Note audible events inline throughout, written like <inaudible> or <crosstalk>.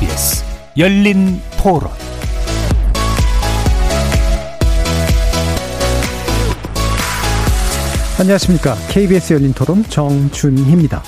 KBS 열린 토론 안녕하십니까. KBS 열린 토론 정준희입니다.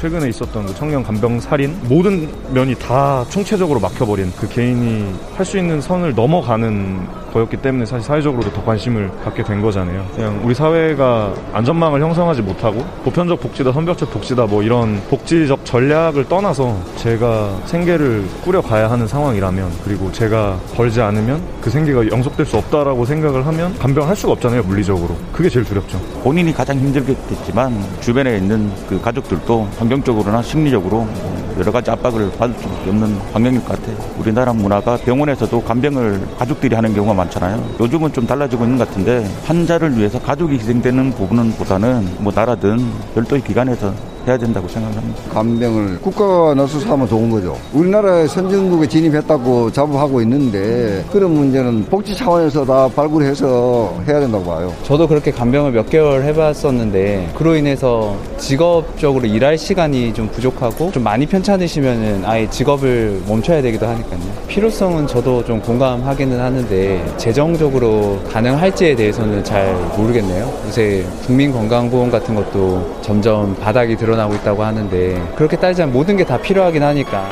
최근에 있었던 그 청년 간병 살인 모든 면이 다 총체적으로 막혀버린 그 개인이 할 수 있는 선을 넘어가는 거였기 때문에 사실 사회적으로도 더 관심을 갖게 된 거잖아요. 그냥 우리 사회가 안전망을 형성하지 못하고 보편적 복지다, 선벽적 복지다 뭐 이런 복지적 전략을 떠나서 제가 생계를 꾸려가야 하는 상황이라면 그리고 제가 벌지 않으면 그 생계가 영속될 수 없다라고 생각을 하면 간병할 수가 없잖아요, 물리적으로. 그게 제일 두렵죠. 본인이 가장 힘들겠지만 주변에 있는 그 가족들도 환경적으로나 심리적으로 뭐 여러 가지 압박을 받을 수밖에 없는 환경일 것 같아요. 우리나라 문화가 병원에서도 간병을 가족들이 하는 경우가 많잖아요. 요즘은 좀 달라지고 있는 것 같은데 환자를 위해서 가족이 희생되는 부분은 보다는 뭐 나라든 별도의 기관에서 해야 된다고 생각합니다. 간병을 국가가 나서서 하면 좋은 거죠. 우리나라의 선진국에 진입했다고 자부하고 있는데 그런 문제는 복지 차원에서 다 발굴해서 해야 된다고 봐요. 저도 그렇게 간병을 몇 개월 해봤었는데 그로 인해서 직업적으로 일할 시간이 좀 부족하고 좀 많이 편찮으시면은 아예 직업을 멈춰야 되기도 하니까요. 필요성은 저도 좀 공감하기는 하는데 재정적으로 가능할지에 대해서는 잘 모르겠네요. 요새 국민건강보험 같은 것도 점점 바닥이 들어 드러나고 있다고 하는데 그렇게 따지자면 모든 게 다 필요하긴 하니까.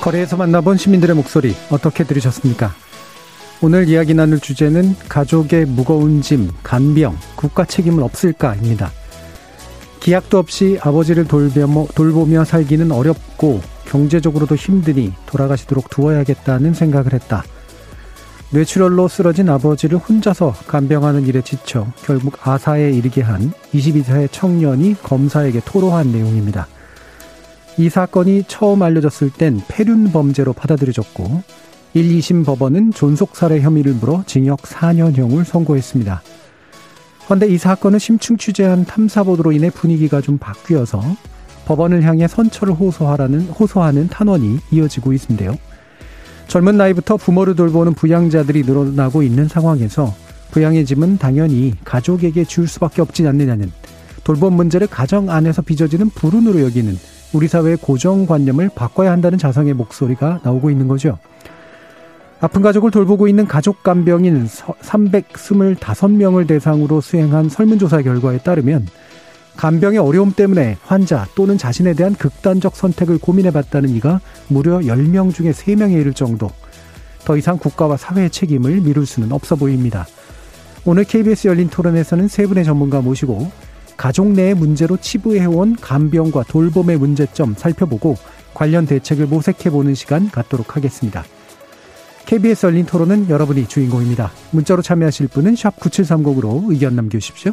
거리에서 만나본 시민들의 목소리 어떻게 들으셨습니까? 오늘 이야기 나눌 주제는 가족의 무거운 짐, 간병, 국가 책임은 없을까입니다. 기약도 없이 아버지를 돌보며, 돌보며 살기는 어렵고 경제적으로도 힘드니 돌아가시도록 두어야겠다는 생각을 했다. 뇌출혈로 쓰러진 아버지를 혼자서 간병하는 일에 지쳐 결국 아사에 이르게 한 22세 청년이 검사에게 토로한 내용입니다. 이 사건이 처음 알려졌을 땐 폐륜 범죄로 받아들여졌고 1, 2심 법원은 존속살해 혐의를 물어 징역 4년형을 선고했습니다. 그런데 이 사건을 심층 취재한 탐사보도로 인해 분위기가 좀 바뀌어서 법원을 향해 선처를 호소하라는 호소하는 탄원이 이어지고 있는데요. 젊은 나이부터 부모를 돌보는 부양자들이 늘어나고 있는 상황에서 부양의 짐은 당연히 가족에게 줄 수밖에 없지 않느냐는 돌봄 문제를 가정 안에서 빚어지는 불운으로 여기는 우리 사회의 고정관념을 바꿔야 한다는 자성의 목소리가 나오고 있는 거죠. 아픈 가족을 돌보고 있는 가족 간병인 325명을 대상으로 수행한 설문조사 결과에 따르면 간병의 어려움 때문에 환자 또는 자신에 대한 극단적 선택을 고민해봤다는 이가 무려 10명 중에 3명에 이를 정도. 더 이상 국가와 사회의 책임을 미룰 수는 없어 보입니다. 오늘 KBS 열린 토론에서는 세 분의 전문가 모시고 가족 내의 문제로 치부해온 간병과 돌봄의 문제점 살펴보고 관련 대책을 모색해보는 시간 갖도록 하겠습니다. KBS 열린 토론은 여러분이 주인공입니다. 문자로 참여하실 분은 9730으로 의견 남겨주십시오.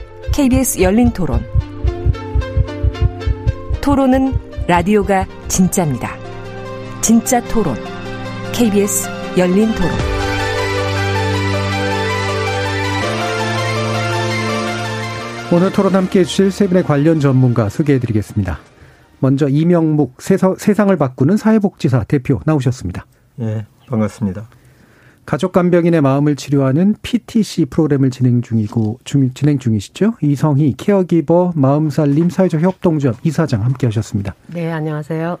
KBS 열린 토론. 토론은 라디오가 진짜입니다. 진짜 토론. KBS 열린 토론. 오늘 토론 함께 해주실 세 분의 관련 전문가 소개해 드리겠습니다. 먼저 이명묵 세상을 바꾸는 사회복지사 대표 나오셨습니다. 예, 반갑습니다. 가족 간병인의 마음을 치료하는 PTC 프로그램을 진행 중이고 중, 진행 중이시죠? 이성희 케어기버 마음살림 사회적 협동조합 이사장 함께 하셨습니다. 네, 안녕하세요.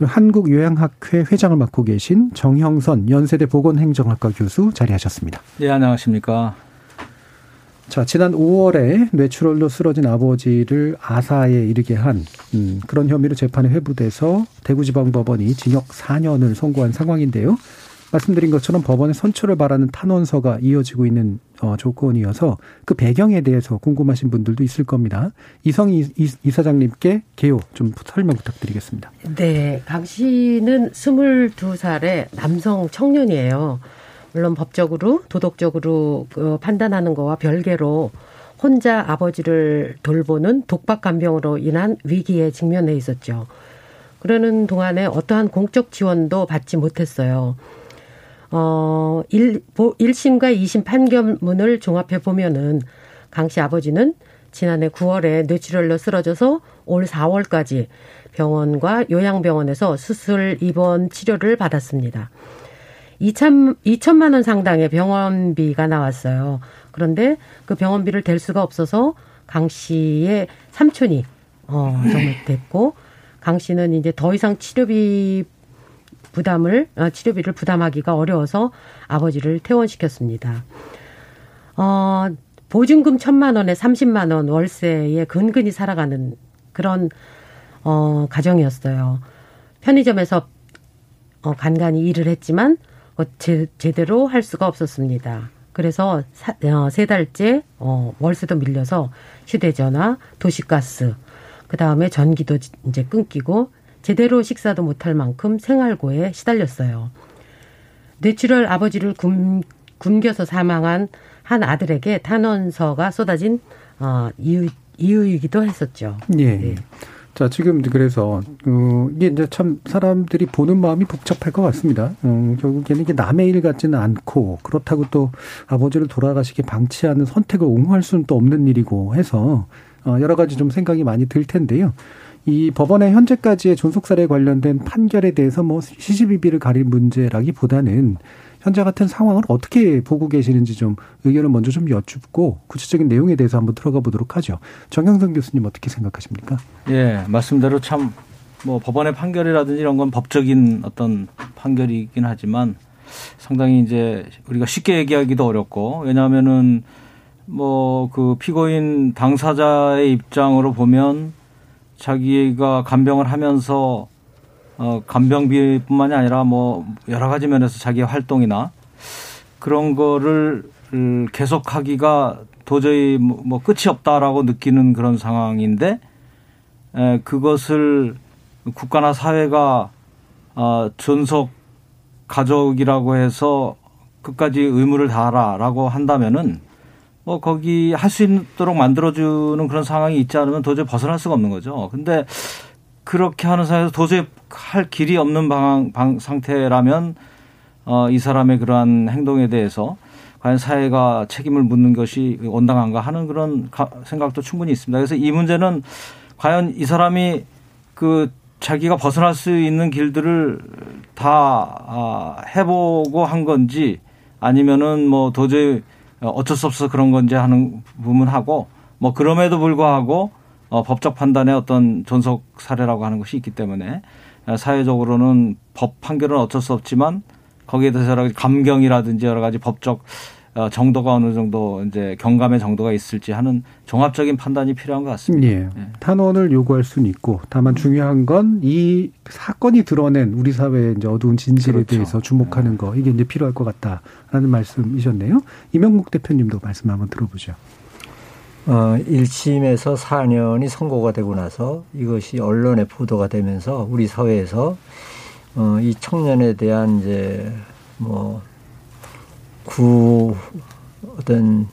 한국요양학회 회장을 맡고 계신 정형선 연세대 보건행정학과 교수 자리하셨습니다. 네, 안녕하십니까. 자, 지난 5월에 뇌출혈로 쓰러진 아버지를 아사에 이르게 한 음, 그런 혐의로 재판에 회부돼서 대구지방법원이 징역 4년을 선고한 상황인데요. 말씀드린 것처럼 법원의 선처를 바라는 탄원서가 이어지고 있는 어, 조건이어서 그 배경에 대해서 궁금하신 분들도 있을 겁니다. 이성희 이사장님께 개요 좀 설명 부탁드리겠습니다. 네, 강 씨는 22살의 남성 청년이에요. 물론 법적으로 도덕적으로 그 판단하는 거와 별개로 혼자 아버지를 돌보는 독박 간병으로 인한 위기에 직면해 있었죠. 그러는 동안에 어떠한 공적 지원도 받지 못했어요. 어, 1, 1심과 2심 판결문을 종합해 보면은 강 씨 아버지는 지난해 9월에 뇌출혈로 쓰러져서 올 4월까지 병원과 요양병원에서 수술 입원 치료를 받았습니다. 2천, 2천만 원 상당의 병원비가 나왔어요. 그런데 그 병원비를 댈 수가 없어서 강 씨의 삼촌이 어, 정말 됐고 강 씨는 이제 더 이상 치료비 부담을 어, 치료비를 부담하기가 어려워서 아버지를 퇴원시켰습니다. 어, 보증금 천만 원에 삼십만 원 월세에 근근히 살아가는 그런 어, 가정이었어요. 편의점에서 어, 간간히 일을 했지만 어, 제, 제대로 할 수가 없었습니다. 그래서 사, 어, 세 달째 어, 월세도 밀려서 휴대전화, 도시가스, 그 다음에 전기도 이제 끊기고 제대로 식사도 못할 만큼 생활고에 시달렸어요. 뇌출혈 아버지를 굶, 굶겨서 사망한 한 아들에게 탄원서가 쏟아진 어, 이유, 이유이기도 했었죠. 예. 네. 자, 지금 그래서, 어, 이게 이제 참 사람들이 보는 마음이 복잡할 것 같습니다. 음, 결국에는 이게 남의 일 같지는 않고, 그렇다고 또 아버지를 돌아가시게 방치하는 선택을 옹호할 수는 또 없는 일이고 해서, 어, 여러 가지 좀 생각이 많이 들 텐데요. 이 법원의 현재까지의 존속 사례 관련된 판결에 대해서 뭐 시시비비를 가릴 문제라기보다는 현재 같은 상황을 어떻게 보고 계시는지 좀 의견을 먼저 좀 여쭙고 구체적인 내용에 대해서 한번 들어가 보도록 하죠. 정영선 교수님 어떻게 생각하십니까? 예, 말씀대로 참 뭐 법원의 판결이라든지 이런 건 법적인 어떤 판결이긴 하지만 상당히 이제 우리가 쉽게 얘기하기도 어렵고 왜냐하면은 뭐 그 피고인 당사자의 입장으로 보면 자기가 간병을 하면서 어, 간병비뿐만이 아니라 뭐 여러 가지 면에서 자기의 활동이나 그런 거를 계속하기가 도저히 뭐, 뭐 끝이 없다라고 느끼는 그런 상황인데 에, 그것을 국가나 사회가 어, 존속 가족이라고 해서 끝까지 의무를 다하라라고 한다면은 뭐 거기 할 수 있도록 만들어주는 그런 상황이 있지 않으면 도저히 벗어날 수가 없는 거죠. 근데 그렇게 하는 사회에서 도저히 할 길이 없는 방, 방 상태라면 어, 이 사람의 그러한 행동에 대해서 과연 사회가 책임을 묻는 것이 온당한가 하는 그런 생각도 충분히 있습니다. 그래서 이 문제는 과연 이 사람이 그 자기가 벗어날 수 있는 길들을 다 아, 해보고 한 건지 아니면은 뭐 도저히 어쩔 수 없어서 그런 건지 하는 부분하고 뭐 그럼에도 불구하고 어, 법적 판단의 어떤 존속 사례라고 하는 것이 있기 때문에 사회적으로는 법 판결은 어쩔 수 없지만 거기에 대해서 여러 가지 감경이라든지 여러 가지 법적 어, 정도가 어느 정도 이제 경감의 정도가 있을지 하는 종합적인 판단이 필요한 것 같습니다. 예. 네. 탄원을 요구할 수는 있고 다만 중요한 건 이 사건이 드러낸 우리 사회의 이제 어두운 진실에 그렇죠. 대해서 주목하는 네. 거 이게 이제 필요할 것 같다라는 말씀이셨네요. 이명국 대표님도 말씀 한번 들어보죠. 어, 1심에서 4년이 선고가 되고 나서 이것이 언론에 보도가 되면서 우리 사회에서 어, 이 청년에 대한 이제 뭐 구 어떤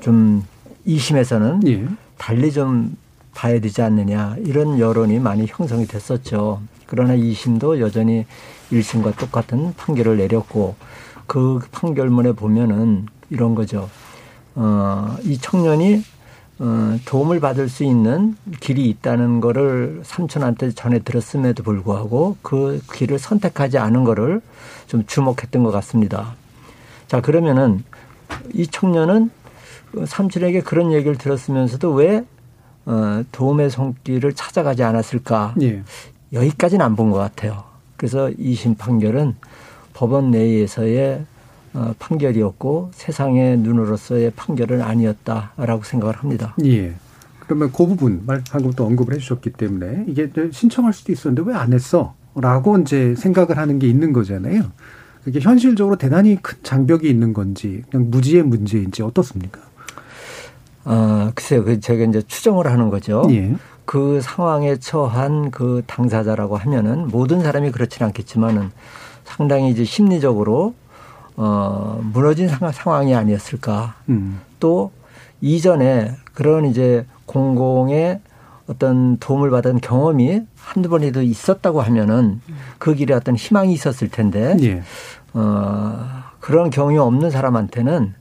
좀 2심에서는 예. 달리 좀 봐야 되지 않느냐 이런 여론이 많이 형성이 됐었죠. 그러나 2심도 여전히 1심과 똑같은 판결을 내렸고 그 판결문에 보면은 이런 거죠. 어, 이 청년이 어, 도움을 받을 수 있는 길이 있다는 거를 삼촌한테 전해 들었음에도 불구하고 그 길을 선택하지 않은 거를 좀 주목했던 것 같습니다. 자, 그러면은 이 청년은 삼촌에게 그런 얘기를 들었으면서도 왜 어, 도움의 손길을 찾아가지 않았을까? 예. 여기까지는 안 본 것 같아요. 그래서 이심 판결은 법원 내에서의 어, 판결이었고 세상의 눈으로서의 판결은 아니었다라고 생각을 합니다. 예. 그러면 그 부분 방금 또 언급을 해주셨기 때문에 이게 신청할 수도 있었는데 왜 안 했어? 라고 이제 생각을 하는 게 있는 거잖아요. 그게 현실적으로 대단히 큰 장벽이 있는 건지 그냥 무지의 문제인지 어떻습니까? 아, 글쎄요. 그 제가 이제 추정을 하는 거죠. 예. 그 상황에 처한 그 당사자라고 하면은 모든 사람이 그렇지는 않겠지만은 상당히 이제 심리적으로 어, 무너진 상황이 아니었을까. 음. 또 이전에 그런 이제 공공의 어떤 도움을 받은 경험이 한두 번이라도 있었다고 하면은 그 길에 어떤 희망이 있었을 텐데 예. 어, 그런 경험이 없는 사람한테는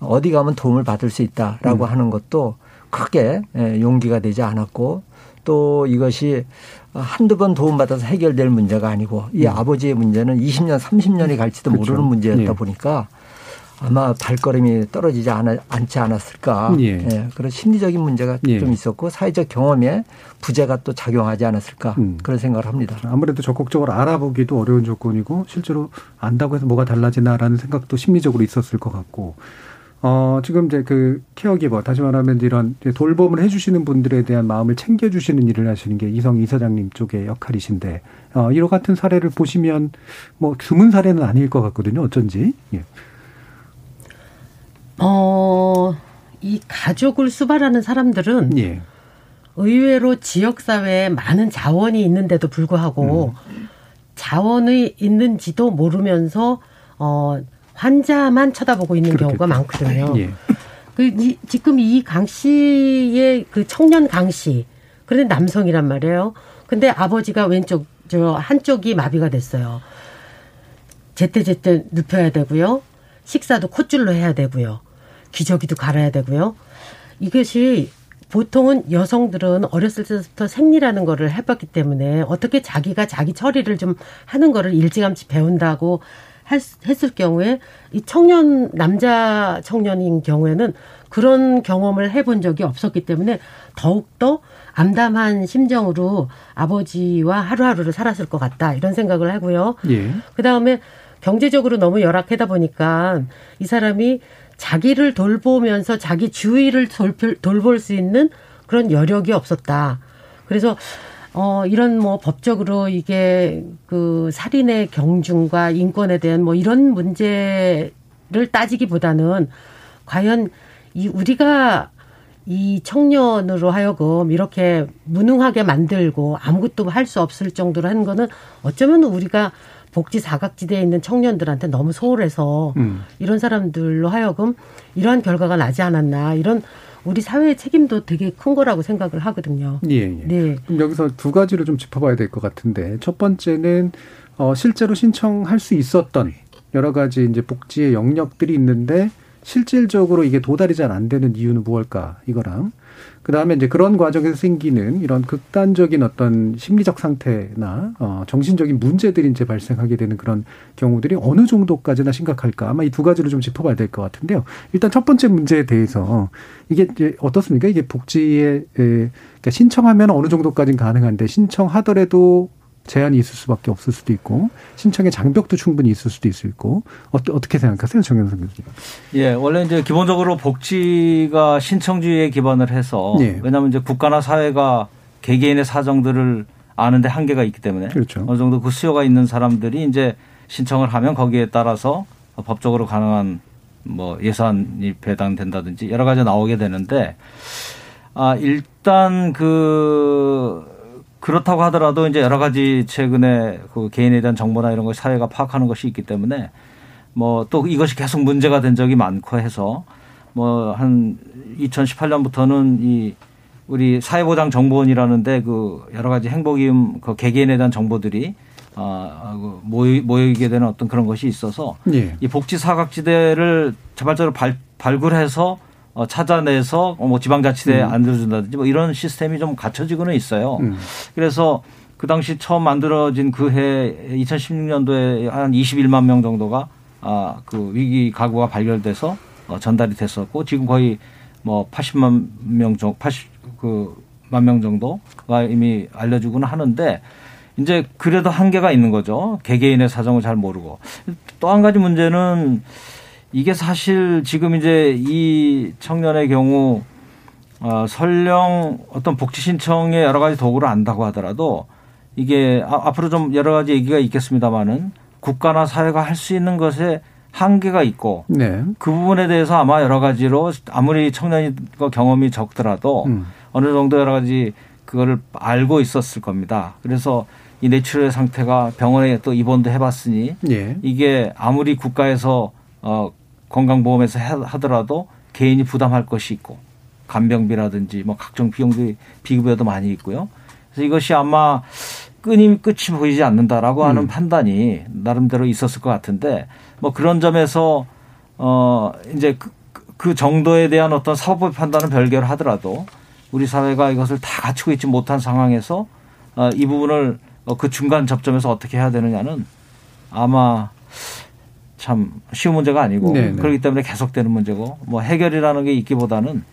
어디 가면 도움을 받을 수 있다라고 음. 하는 것도 크게 예, 용기가 되지 않았고 또 이것이 한두 번 도움받아서 해결될 문제가 아니고 이 음. 아버지의 문제는 20년, 30년이 갈지도 그렇죠. 모르는 문제였다 예. 보니까 아마 발걸음이 떨어지지 않아, 않지 않았을까. 예. 그런 심리적인 문제가 예. 좀 있었고 사회적 경험에 부재가 또 작용하지 않았을까 음. 그런 생각을 합니다. 아무래도 적극적으로 알아보기도 어려운 조건이고 실제로 안다고 해서 뭐가 달라지나라는 생각도 심리적으로 있었을 것 같고 어 지금 이제 그 케어기버 다시 말하면 이런 돌봄을 해주시는 분들에 대한 마음을 챙겨주시는 일을 하시는 게 이성 이사장님 쪽의 역할이신데 어 이와 같은 사례를 보시면 뭐 드문 사례는 아닐 것 같거든요 어쩐지 예. 어, 이 가족을 수발하는 사람들은 예. 의외로 지역사회에 많은 자원이 있는데도 불구하고 자원이 있는지도 모르면서 어, 환자만 쳐다보고 있는 경우가 많거든요. 예. 그 이, 지금 이 강 씨의 그 청년 강 씨, 그런데 남성이란 말이에요. 근데 아버지가 왼쪽 저 한쪽이 마비가 됐어요. 제때제때 눕혀야 되고요. 식사도 콧줄로 해야 되고요. 기저귀도 갈아야 되고요. 이것이 보통은 여성들은 어렸을 때부터 생리라는 거를 해봤기 때문에 어떻게 자기가 자기 처리를 좀 하는 거를 일찌감치 배운다고 했- 했을 경우에 이 청년 남자 청년인 경우에는 그런 경험을 해본 적이 없었기 때문에 더욱더 암담한 심정으로 아버지와 하루하루를 살았을 것 같다 이런 생각을 하고요. 예. 그 다음에 경제적으로 너무 열악하다 보니까 이 사람이 자기를 돌보면서 자기 주위를 돌볼, 수 있는 그런 여력이 없었다. 그래서 어 이런 뭐 법적으로 이게 그 살인의 경중과 인권에 대한 뭐 이런 문제를 따지기보다는 과연 이 우리가 이 청년으로 하여금 이렇게 무능하게 만들고 아무것도 할 수 없을 정도로 하는 거는 어쩌면 우리가 복지 사각지대에 있는 청년들한테 너무 소홀해서 음. 이런 사람들로 하여금 이러한 결과가 나지 않았나 이런 우리 사회의 책임도 되게 큰 거라고 생각을 하거든요. 예, 예. 네. 그럼 여기서 두 가지를 좀 짚어봐야 될 것 같은데 첫 번째는 어, 실제로 신청할 수 있었던 여러 가지 이제 복지의 영역들이 있는데 실질적으로 이게 도달이 잘 안 되는 이유는 무엇일까 이거랑 그 다음에 이제 그런 과정에서 생기는 이런 극단적인 어떤 심리적 상태나 어, 정신적인 문제들이 이제 발생하게 되는 그런 경우들이 어느 정도까지나 심각할까 아마 이 두 가지를 좀 짚어봐야 될 것 같은데요. 일단 첫 번째 문제에 대해서 이게 이제 어떻습니까? 이게 복지에 에, 그러니까 신청하면 어느 정도까지는 가능한데 신청하더라도 제한이 있을 수밖에 없을 수도 있고 신청의 장벽도 충분히 있을 수도 있을 있고 어떠, 어떻게 생각하세요, 정영선 교수님? 예, 원래 이제 기본적으로 복지가 신청주의에 기반을 해서 예. 왜냐하면 이제 국가나 사회가 개개인의 사정들을 아는데 한계가 있기 때문에 그렇죠. 어느 정도 그 수요가 있는 사람들이 이제 신청을 하면 거기에 따라서 법적으로 가능한 뭐 예산이 배당된다든지 여러 가지 나오게 되는데 아 일단 그 그렇다고 하더라도 이제 여러 가지 최근에 그 개인에 대한 정보나 이런 걸 사회가 파악하는 것이 있기 때문에 뭐 또 이것이 계속 문제가 된 적이 많고 해서 뭐 한 2018년부터는 이 우리 사회보장 정보원이라는데 그 여러 가지 행복이음 그 개개인에 대한 정보들이 아, 그 모이, 모이게 되는 어떤 그런 것이 있어서 예. 이 복지 사각지대를 자발적으로 발, 발굴해서 어, 찾아내서 어, 뭐 지방자치대에 음. 안 들어준다든지 뭐 이런 시스템이 좀 갖춰지고는 있어요. 음. 그래서 그 당시 처음 만들어진 그 해 2016년도에 한 21만 명 정도가 아, 그 위기 가구가 발견돼서 어, 전달이 됐었고 지금 거의 뭐 80만 명 정도, 80 그 만 명 정도가 이미 알려주고는 하는데 이제 그래도 한계가 있는 거죠. 개개인의 사정을 잘 모르고 또 한 가지 문제는 이게 사실 지금 이제 이 청년의 경우 어, 설령 어떤 복지 신청의 여러 가지 도구를 안다고 하더라도 이게 아, 앞으로 좀 여러 가지 얘기가 있겠습니다만은 국가나 사회가 할 수 있는 것에 한계가 있고 네. 그 부분에 대해서 아마 여러 가지로 아무리 청년이 그 경험이 적더라도 음. 어느 정도 여러 가지 그거를 알고 있었을 겁니다. 그래서 이 뇌출의 상태가 병원에 또 입원도 해봤으니 예. 이게 아무리 국가에서 어 건강보험에서 해- 하더라도 개인이 부담할 것이 있고 간병비라든지 뭐 각종 비용들이 비급여도 많이 있고요. 그래서 이것이 아마 끊임 끝이 보이지 않는다라고 하는 음. 판단이 나름대로 있었을 것 같은데 뭐 그런 점에서 어 이제 그, 그 정도에 대한 어떤 사법적 판단은 별개로 하더라도 우리 사회가 이것을 다 갖추고 있지 못한 상황에서 어, 이 부분을 어, 그 중간 접점에서 어떻게 해야 되느냐는 아마 참 쉬운 문제가 아니고 네네. 그렇기 때문에 계속되는 문제고 뭐 해결이라는 게 있기보다는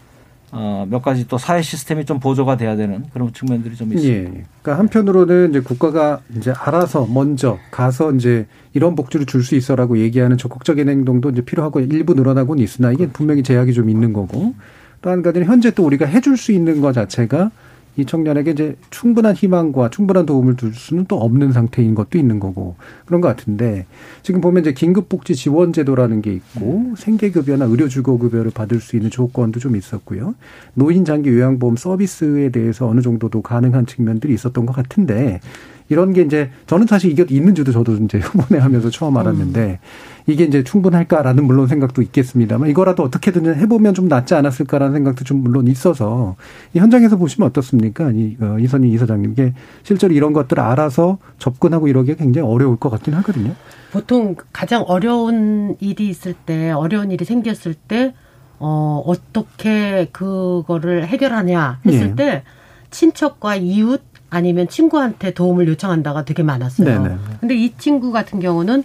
어, 몇 가지 또 사회 시스템이 좀 보조가 돼야 되는 그런 측면들이 좀 있습니다. 예. 그러니까 한편으로는 이제 국가가 이제 알아서 먼저 가서 이제 이런 복지를 줄 수 있어라고 얘기하는 적극적인 행동도 이제 필요하고 일부 늘어나고는 있으나 이게 분명히 제약이 좀 있는 거고 또 한 가지는 현재 또 우리가 해줄 수 있는 것 자체가 이 청년에게 이제 충분한 희망과 충분한 도움을 줄 수는 또 없는 상태인 것도 있는 거고 그런 것 같은데 지금 보면 이제 긴급복지 지원제도라는 게 있고 생계급여나 의료주거급여를 받을 수 있는 조건도 좀 있었고요. 노인 장기 요양보험 서비스에 대해서 어느 정도도 가능한 측면들이 있었던 것 같은데 이런 게 이제 저는 사실 이게 있는지도 저도 이제 <laughs> 후보내 하면서 처음 알았는데 이게 이제 충분할까라는 물론 생각도 있겠습니다만 이거라도 어떻게든 해보면 좀 낫지 않았을까라는 생각도 좀 물론 있어서 이 현장에서 보시면 어떻습니까? 이 어, 이선희 이사장님 이게 실제로 이런 것들을 알아서 접근하고 이러기가 굉장히 어려울 것 같긴 하거든요. 보통 가장 어려운 일이 있을 때, 어려운 일이 생겼을 때, 어, 어떻게 그거를 해결하냐 했을 예. 때, 친척과 이웃 아니면 친구한테 도움을 요청한다가 되게 많았어요. 네네. 근데 이 친구 같은 경우는,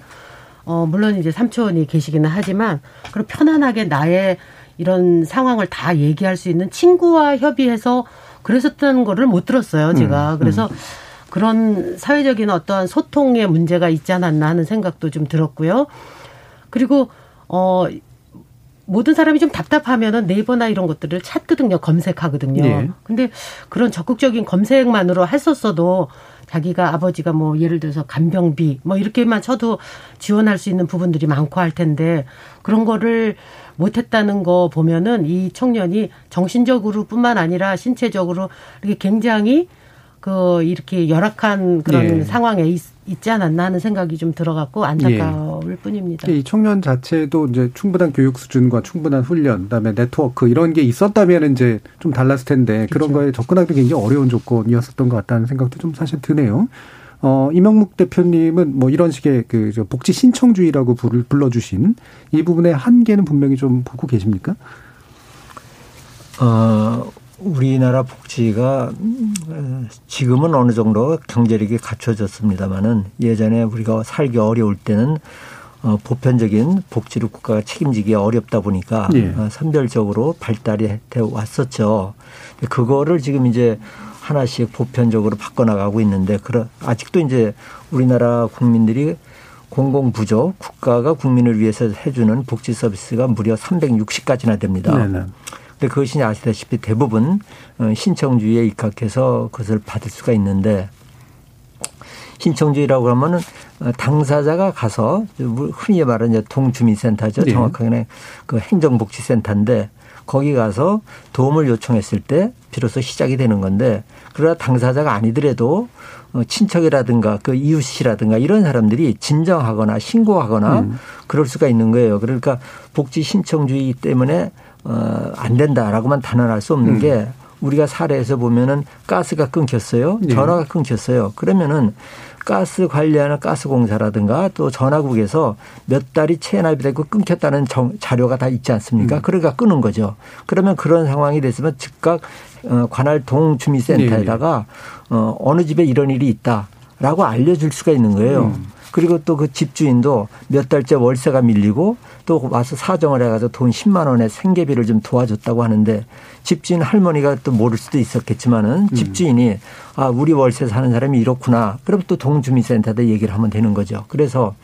어, 물론 이제 삼촌이 계시기는 하지만, 그런 편안하게 나의 이런 상황을 다 얘기할 수 있는 친구와 협의해서 그랬었다는 거를 못 들었어요, 제가. 음, 그래서 그런 사회적인 어떠한 소통의 문제가 있지 않았나 하는 생각도 좀 들었고요. 그리고 어 모든 사람이 좀 답답하면은 네이버나 이런 것들을 찾거든요. 검색하거든요. 예. 근데 그런 적극적인 검색만으로 했었어도 자기가 아버지가 뭐 예를 들어서 간병비 뭐 이렇게만 쳐도 지원할 수 있는 부분들이 많고 할 텐데 그런 거를 못했다는 거 보면은 이 청년이 정신적으로 뿐만 아니라 신체적으로 이렇게 굉장히 그 이렇게 열악한 그런 예. 상황에 있, 있지 않았나 하는 생각이 좀 들어갔고 안타까울 뿐입니다. 이 청년 자체도 이제 충분한 교육 수준과 충분한 훈련, 그다음에 네트워크 이런 게 있었다면 이제 좀 달랐을 텐데 그런 거에 접근하기 굉장히 어려운 조건이었었던 것 같다는 생각도 좀 사실 드네요. 어, 이명묵 대표님은 뭐 이런 식의 그저 복지 신청주의라고 불러주신 이 부분의 한계는 분명히 좀 보고 계십니까? 어, 우리나라 복지가 음, 지금은 어느 정도 경제력이 갖춰졌습니다마는 예전에 우리가 살기 어려울 때는 어, 보편적인 복지를 국가가 책임지기 어렵다 보니까 예. 어, 선별적으로 발달이 돼 왔었죠. 그거를 지금 이제 하나씩 보편적으로 바꿔나가고 있는데 그러, 아직도 이제 우리나라 국민들이 공공부조 국가가 국민을 위해서 해주는 복지 서비스가 무려 360가지나 됩니다. 네네. 근데 그것이 아시다시피 대부분 어, 신청주의에 입각해서 그것을 받을 수가 있는데 신청주의라고 하면은 어, 당사자가 가서 흔히 말하는 동주민센터죠. 네. 정확하게는 그 행정복지센터인데 거기 가서 도움을 요청했을 때 비로소 시작이 되는 건데 그러나 당사자가 아니더라도 어, 친척이라든가 그 이웃이라든가 이런 사람들이 진정하거나 신고하거나 음. 그럴 수가 있는 거예요. 그러니까 복지 신청주의 때문에 어, 안 된다라고만 단언할 수 없는 음. 게 우리가 사례에서 보면은 가스가 끊겼어요. 네. 전화가 끊겼어요. 그러면은 가스 관리하는 가스공사라든가 또 전화국에서 몇 달이 체납이 되고 끊겼다는 정- 자료가 다 있지 않습니까? 음. 그러니까 끊은 거죠. 그러면 그런 상황이 됐으면 즉각 어, 관할 동주민센터에다가 어, 어느 집에 이런 일이 있다 라고 알려줄 수가 있는 거예요. 음. 그리고 또 그 집주인도 몇 달째 월세가 밀리고 또 와서 사정을 해가지고 돈 10만 원의 생계비를 좀 도와줬다고 하는데 집주인 할머니가 또 모를 수도 있었겠지만은 집주인이 아 우리 월세 사는 사람이 이렇구나. 그럼 또 동주민센터에 얘기를 하면 되는 거죠. 그래서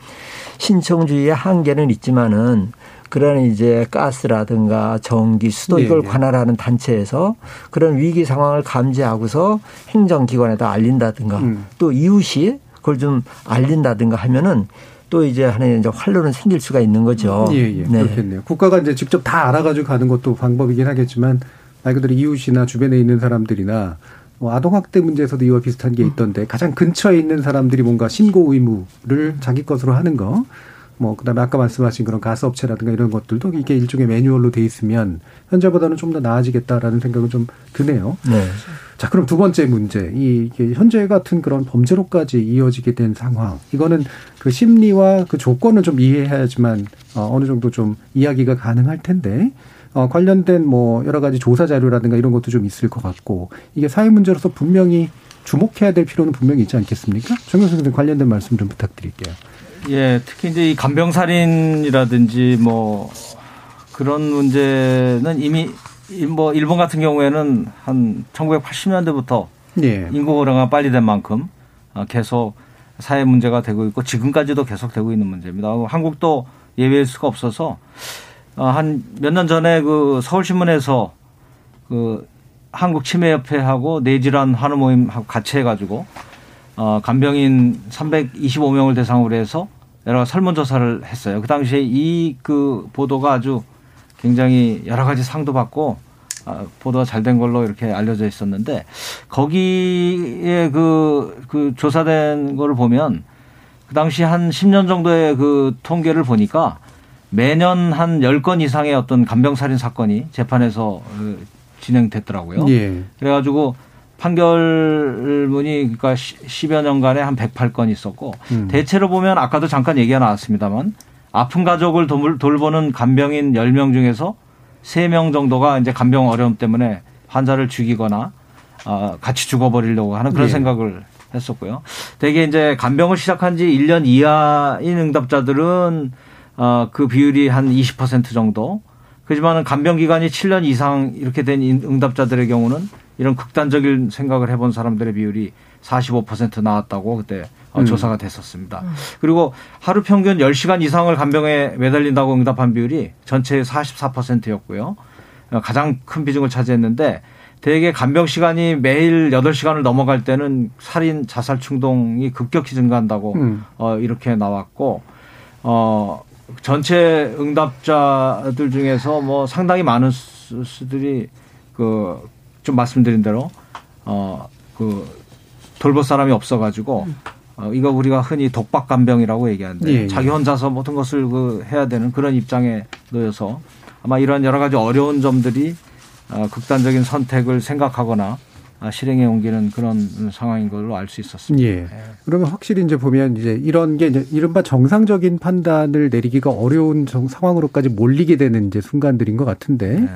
신청주의의 한계는 있지만은 그런 이제 가스라든가 전기, 수도 네, 이걸 네. 관할하는 단체에서 그런 위기 상황을 감지하고서 행정기관에다 알린다든가 음. 또 이웃이 그걸 좀 알린다든가 하면은 또 이제 하나의 이제 활로는 생길 수가 있는 거죠. 예, 예. 네. 그렇겠네요. 국가가 이제 직접 다 알아가지고 가는 것도 방법이긴 하겠지만 말 그대로 이웃이나 주변에 있는 사람들이나 뭐 아동학대 문제에서도 이와 비슷한 게 있던데 가장 근처에 있는 사람들이 뭔가 신고 의무를 자기 것으로 하는 거. 뭐 그다음에 아까 말씀하신 그런 가스 업체라든가 이런 것들도 이게 일종의 매뉴얼로 돼 있으면 현재보다는 좀 더 나아지겠다라는 생각은 좀 드네요. 네. 자, 그럼 두 번째 문제. 이 현재 같은 그런 범죄로까지 이어지게 된 상황. 이거는 그 심리와 그 조건을 좀 이해해야지만 어, 어느 정도 좀 이야기가 가능할 텐데 어, 관련된 뭐 여러 가지 조사 자료라든가 이런 것도 좀 있을 것 같고 이게 사회 문제로서 분명히 주목해야 될 필요는 분명히 있지 않겠습니까? 정경수 선생 관련된 말씀 좀 부탁드릴게요. 예, 특히 이제 이 간병살인이라든지 뭐 그런 문제는 이미 뭐 일본 같은 경우에는 한 1980년대부터 예. 인구 고령화 빨리 된 만큼 어, 계속 사회 문제가 되고 있고 지금까지도 계속 되고 있는 문제입니다. 한국도 예외일 수가 없어서 어, 한몇 년 전에 그 서울신문에서 그 한국 치매협회하고 뇌질환 환우 모임하고 같이 해가지고 어, 간병인 325명을 대상으로 해서 여러 설문조사를 했어요. 그 당시에 이 그 보도가 아주 굉장히 여러 가지 상도 받고 아, 보도가 잘 된 걸로 이렇게 알려져 있었는데 거기에 그, 그 조사된 거를 보면 그 당시 한 10년 정도의 그 통계를 보니까 매년 한 10건 이상의 어떤 간병살인 사건이 재판에서 그 진행됐더라고요. 예. 그래가지고 판결문이 그러니까 10여 년간에 한 108건 있었고 음. 대체로 보면 아까도 잠깐 얘기가 나왔습니다만 아픈 가족을 돌, 돌보는 간병인 10명 중에서 3명 정도가 이제 간병 어려움 때문에 환자를 죽이거나 어, 같이 죽어버리려고 하는 그런 예. 생각을 했었고요. 대개 이제 간병을 시작한 지 1년 이하인 응답자들은 어, 그 비율이 한 20% 정도. 그지만은 간병 기간이 7년 이상 이렇게 된 응답자들의 경우는 이런 극단적인 생각을 해본 사람들의 비율이 45% 나왔다고 그때 어, 음. 조사가 됐었습니다. 그리고 하루 평균 10시간 이상을 간병에 매달린다고 응답한 비율이 전체의 44%였고요. 어, 가장 큰 비중을 차지했는데 대개 간병 시간이 매일 8시간을 넘어갈 때는 살인, 자살 충동이 급격히 증가한다고 음. 어, 이렇게 나왔고 어, 전체 응답자들 중에서 뭐 상당히 많은 수- 수들이 그 좀 말씀드린 대로 어, 그 돌볼 사람이 없어가지고 어, 이거 우리가 흔히 독박 간병이라고 얘기하는데 예, 예. 자기 혼자서 모든 것을 그 해야 되는 그런 입장에 놓여서 아마 이런 여러 가지 어려운 점들이 어, 극단적인 선택을 생각하거나 아, 실행에 옮기는 그런 상황인 걸로 알 수 있었습니다. 예. 그러면 확실히 이제 보면 이제 이런 게 이제 이른바 정상적인 판단을 내리기가 어려운 정- 상황으로까지 몰리게 되는 이제 순간들인 것 같은데, 네.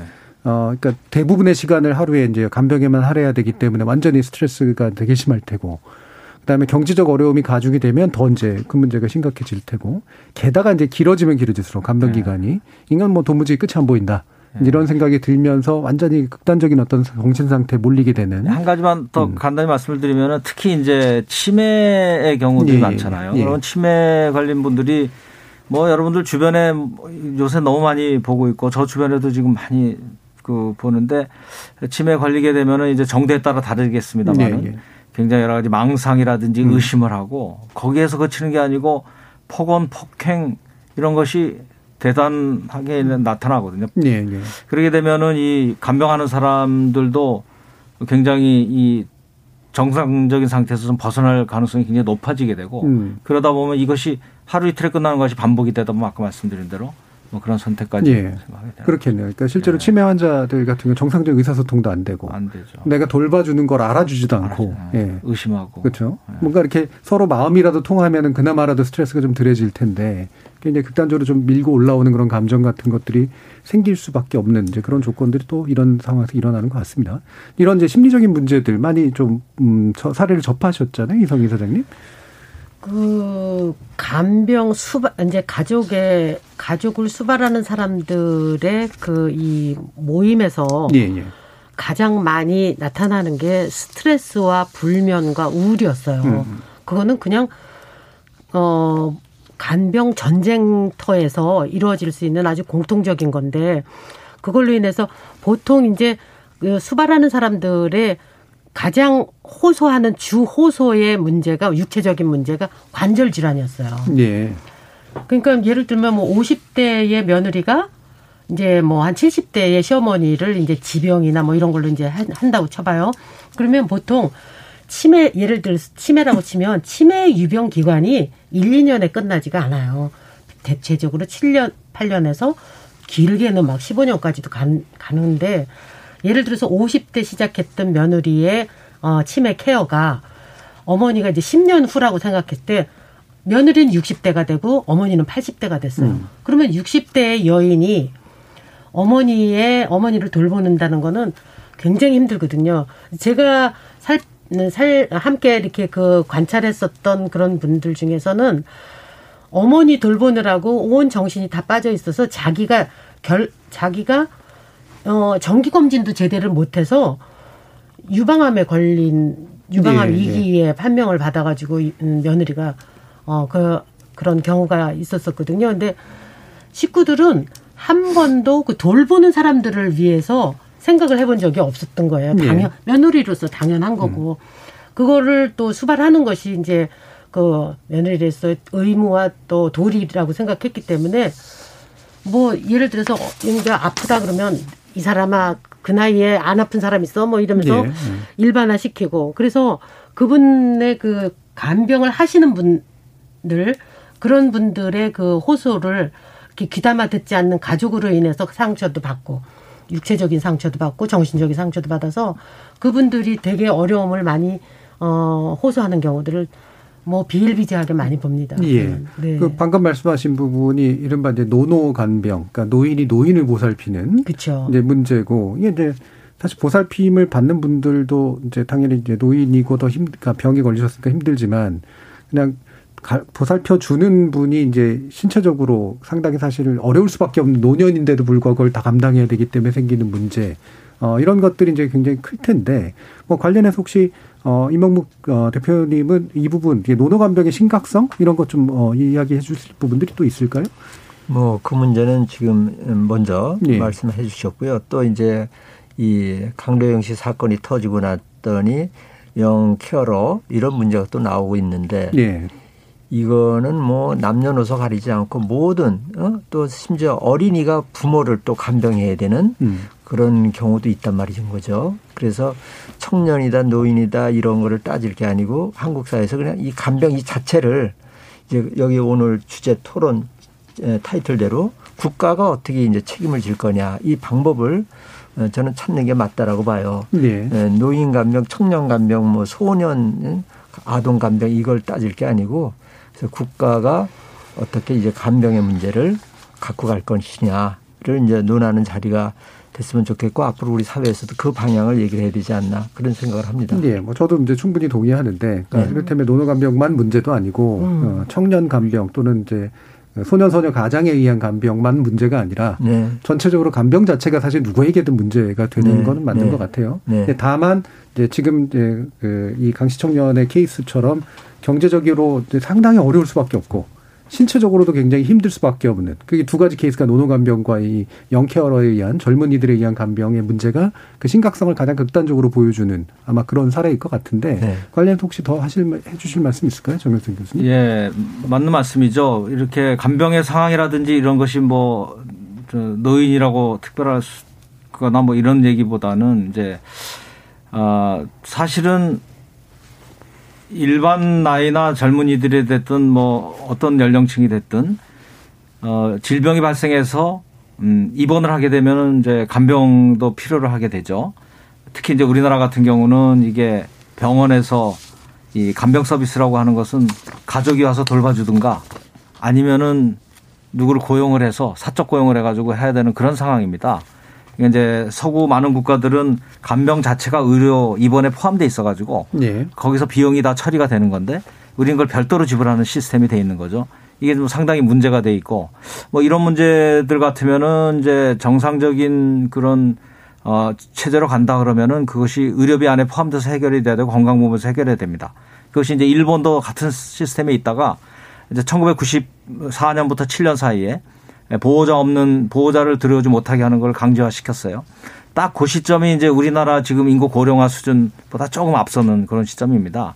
어, 그러니까 대부분의 시간을 하루에 이제 간병에만 할애해야 되기 때문에 완전히 스트레스가 되게 심할 테고, 그 다음에 경제적 어려움이 가중이 되면 더 이제 그 문제가 심각해질 테고, 게다가 이제 길어지면 길어질수록 간병 네. 기간이 인간 뭐 도무지 끝이 안 보인다. 이런 생각이 들면서 완전히 극단적인 어떤 정신 상태에 몰리게 되는 한 가지만 더 음. 간단히 말씀을 드리면은 특히 이제 치매의 경우들이 예, 많잖아요. 예. 그런 치매 걸린 분들이 뭐 여러분들 주변에 요새 너무 많이 보고 있고 저 주변에도 지금 많이 그 보는데 치매 걸리게 되면은 이제 정도에 따라 다르겠습니다만은 예, 예. 굉장히 여러 가지 망상이라든지 음. 의심을 하고 거기에서 그치는 게 아니고 폭언, 폭행 이런 것이 대단하게 나타나거든요. 예, 예. 그러게 되면은 이 간병하는 사람들도 굉장히 이 정상적인 상태에서 좀 벗어날 가능성이 굉장히 높아지게 되고 음. 그러다 보면 이것이 하루 이틀에 끝나는 것이 반복이 되다 보면 아까 말씀드린 대로 뭐 그런 선택까지 예. 생각하게 되는 그렇겠네요. 그러니까 실제로 예. 치매 환자들 같은 경우 정상적 의사소통도 안 되고 안 되죠. 내가 돌봐주는 걸 알아주지도 않고. 예. 의심하고 그렇죠. 예. 뭔가 이렇게 서로 마음이라도 통하면은 그나마라도 스트레스가 좀 덜해질 텐데 굉장히 극단적으로 좀 밀고 올라오는 그런 감정 같은 것들이 생길 수밖에 없는 이제 그런 조건들이 또 이런 상황에서 일어나는 것 같습니다. 이런 이제 심리적인 문제들 많이 좀 음, 저 사례를 접하셨잖아요, 이성희 사장님. 그 간병 수발 이제 가족의 가족을 수발하는 사람들의 그 이 모임에서 예, 예. 가장 많이 나타나는 게 스트레스와 불면과 우울이었어요. 음. 그거는 그냥 어 간병 전쟁터에서 이루어질 수 있는 아주 공통적인 건데 그걸로 인해서 보통 이제 그 수발하는 사람들의 가장 호소하는 주 호소의 문제가 육체적인 문제가 관절 질환이었어요. 예. 그러니까 예를 들면 뭐 50대의 며느리가 이제 뭐 한 70대의 시어머니를 이제 지병이나 뭐 이런 걸로 이제 한- 한다고 쳐봐요. 그러면 보통 치매 예를 들어 치매라고 치면 치매 유병 기간이 1, 2년에 끝나지가 않아요. 대체적으로 7년, 8년에서 길게는 막 15년까지도 간, 가는데 예를 들어서 50대 시작했던 며느리의 어, 치매 케어가 어머니가 이제 10년 후라고 생각했을 때 며느리는 60대가 되고 어머니는 80대가 됐어요. 음. 그러면 60대의 여인이 어머니의 어머니를 돌보는다는 거는 굉장히 힘들거든요. 제가 살, 살 함께 이렇게 그 관찰했었던 그런 분들 중에서는 어머니 돌보느라고 온 정신이 다 빠져 있어서 자기가 결 자기가 어 정기 검진도 제대로 못해서 유방암에 걸린 유방암 예, 2기에 예. 판명을 받아가지고 음, 며느리가 어 그 그런 경우가 있었었거든요. 근데 식구들은 한 번도 그 돌보는 사람들을 위해서 생각을 해본 적이 없었던 거예요. 네. 당연 네. 며느리로서 당연한 거고 음. 그거를 또 수발하는 것이 이제 그 며느리로서 의무와 또 도리라고 생각했기 때문에 뭐 예를 들어서 이제 아프다 그러면 이 사람아 그 나이에 안 아픈 사람 있어 뭐 이러면서 네. 일반화 시키고 그래서 그분의 그 간병을 하시는 분들 그런 분들의 그 호소를 이렇게 귀담아 듣지 않는 가족으로 인해서 상처도 받고 육체적인 상처도 받고 정신적인 상처도 받아서 그분들이 되게 어려움을 많이 어 호소하는 경우들을 뭐 비일비재하게 많이 봅니다. 예. 네. 그 방금 말씀하신 부분이 이른바 이제 노노 간병, 그러니까 노인이 노인을 보살피는 그쵸. 이제 문제고 이게 이제 사실 보살핌을 받는 분들도 이제 당연히 이제 노인이고 더 힘, 그러니까 병이 걸리셨으니까 힘들지만 그냥 보살펴 주는 분이 이제 신체적으로 상당히 사실 어려울 수밖에 없는 노년인데도 불구하고 그걸 다 감당해야 되기 때문에 생기는 문제. 어, 이런 것들이 이제 굉장히 클 텐데, 뭐 관련해서 혹시, 어, 이명묵 어, 대표님은 이 부분, 노노 감병의 심각성? 이런 것 좀, 어, 이야기해 주실 부분들이 또 있을까요? 뭐, 그 문제는 지금 먼저 예. 말씀해 주셨고요. 또 이제 이 강도영 씨 사건이 터지고 났더니 영 케어러 이런 문제가 또 나오고 있는데, 예. 이거는 뭐 남녀노소 가리지 않고 모든 어? 또 심지어 어린이가 부모를 또 간병해야 되는 음. 그런 경우도 있단 말이죠 거죠. 그래서 청년이다 노인이다 이런 거를 따질 게 아니고 한국 사회에서 그냥 이 간병 이 자체를 이제 여기 오늘 주제 토론 타이틀대로 국가가 어떻게 이제 책임을 질 거냐 이 방법을 어, 저는 찾는 게 맞다라고 봐요. 네. 노인 간병, 청년 간병, 뭐 소년 아동 간병 이걸 따질 게 아니고 그래서 국가가 어떻게 이제 간병의 문제를 갖고 갈 것이냐를 이제 논하는 자리가 됐으면 좋겠고 앞으로 우리 사회에서도 그 방향을 얘기를 해야 되지 않나 그런 생각을 합니다. 네, 뭐 저도 이제 충분히 동의하는데 그러니까 네. 이를테면 노노 간병만 문제도 아니고 음. 어, 청년 간병 또는 이제 소년 소녀 가장에 의한 간병만 문제가 아니라 네. 전체적으로 간병 자체가 사실 누구에게든 문제가 되는 네. 거는 맞는 네. 것 같아요. 네. 다만 이제 지금 이제 그이 강씨 청년의 케이스처럼 경제적으로 상당히 어려울 수밖에 없고 신체적으로도 굉장히 힘들 수밖에 없는 그게 두 가지 케이스가 노노간병과 이 young carer에 의한 젊은이들에 의한 간병의 문제가 그 심각성을 가장 극단적으로 보여주는 아마 그런 사례일 것 같은데 네. 관련 혹시 더 하실 해주실 말씀 있을까요, 정현승 교수님? 예, 맞는 말씀이죠. 이렇게 간병의 상황이라든지 이런 것이 뭐 노인이라고 특별할거나 뭐 이런 얘기보다는 이제 아 사실은 일반 나이나 젊은이들이 됐든 뭐 어떤 연령층이 됐든 어 질병이 발생해서 음 입원을 하게 되면은 이제 간병도 필요로 하게 되죠. 특히 이제 우리나라 같은 경우는 이게 병원에서 이 간병 서비스라고 하는 것은 가족이 와서 돌봐주든가 아니면은 누구를 고용을 해서 사적 고용을 해가지고 해야 되는 그런 상황입니다. 이제 서구 많은 국가들은 간병 자체가 의료 입원에 포함돼 있어가지고 네. 거기서 비용이 다 처리가 되는 건데 우리는 그걸 별도로 지불하는 시스템이 돼 있는 거죠. 이게 좀 상당히 문제가 돼 있고 뭐 이런 문제들 같으면은 이제 정상적인 그런 어 체제로 간다 그러면은 그것이 의료비 안에 포함돼서 해결이 돼야 되고 건강보험에서 해결해야 됩니다. 그것이 이제 일본도 같은 시스템에 있다가 이제 1994년부터 7년 사이에 예, 보호자 없는 보호자를 들여오지 못하게 하는 걸 강제화 시켰어요. 딱 그 시점이 이제 우리나라 지금 인구 고령화 수준보다 조금 앞서는 그런 시점입니다.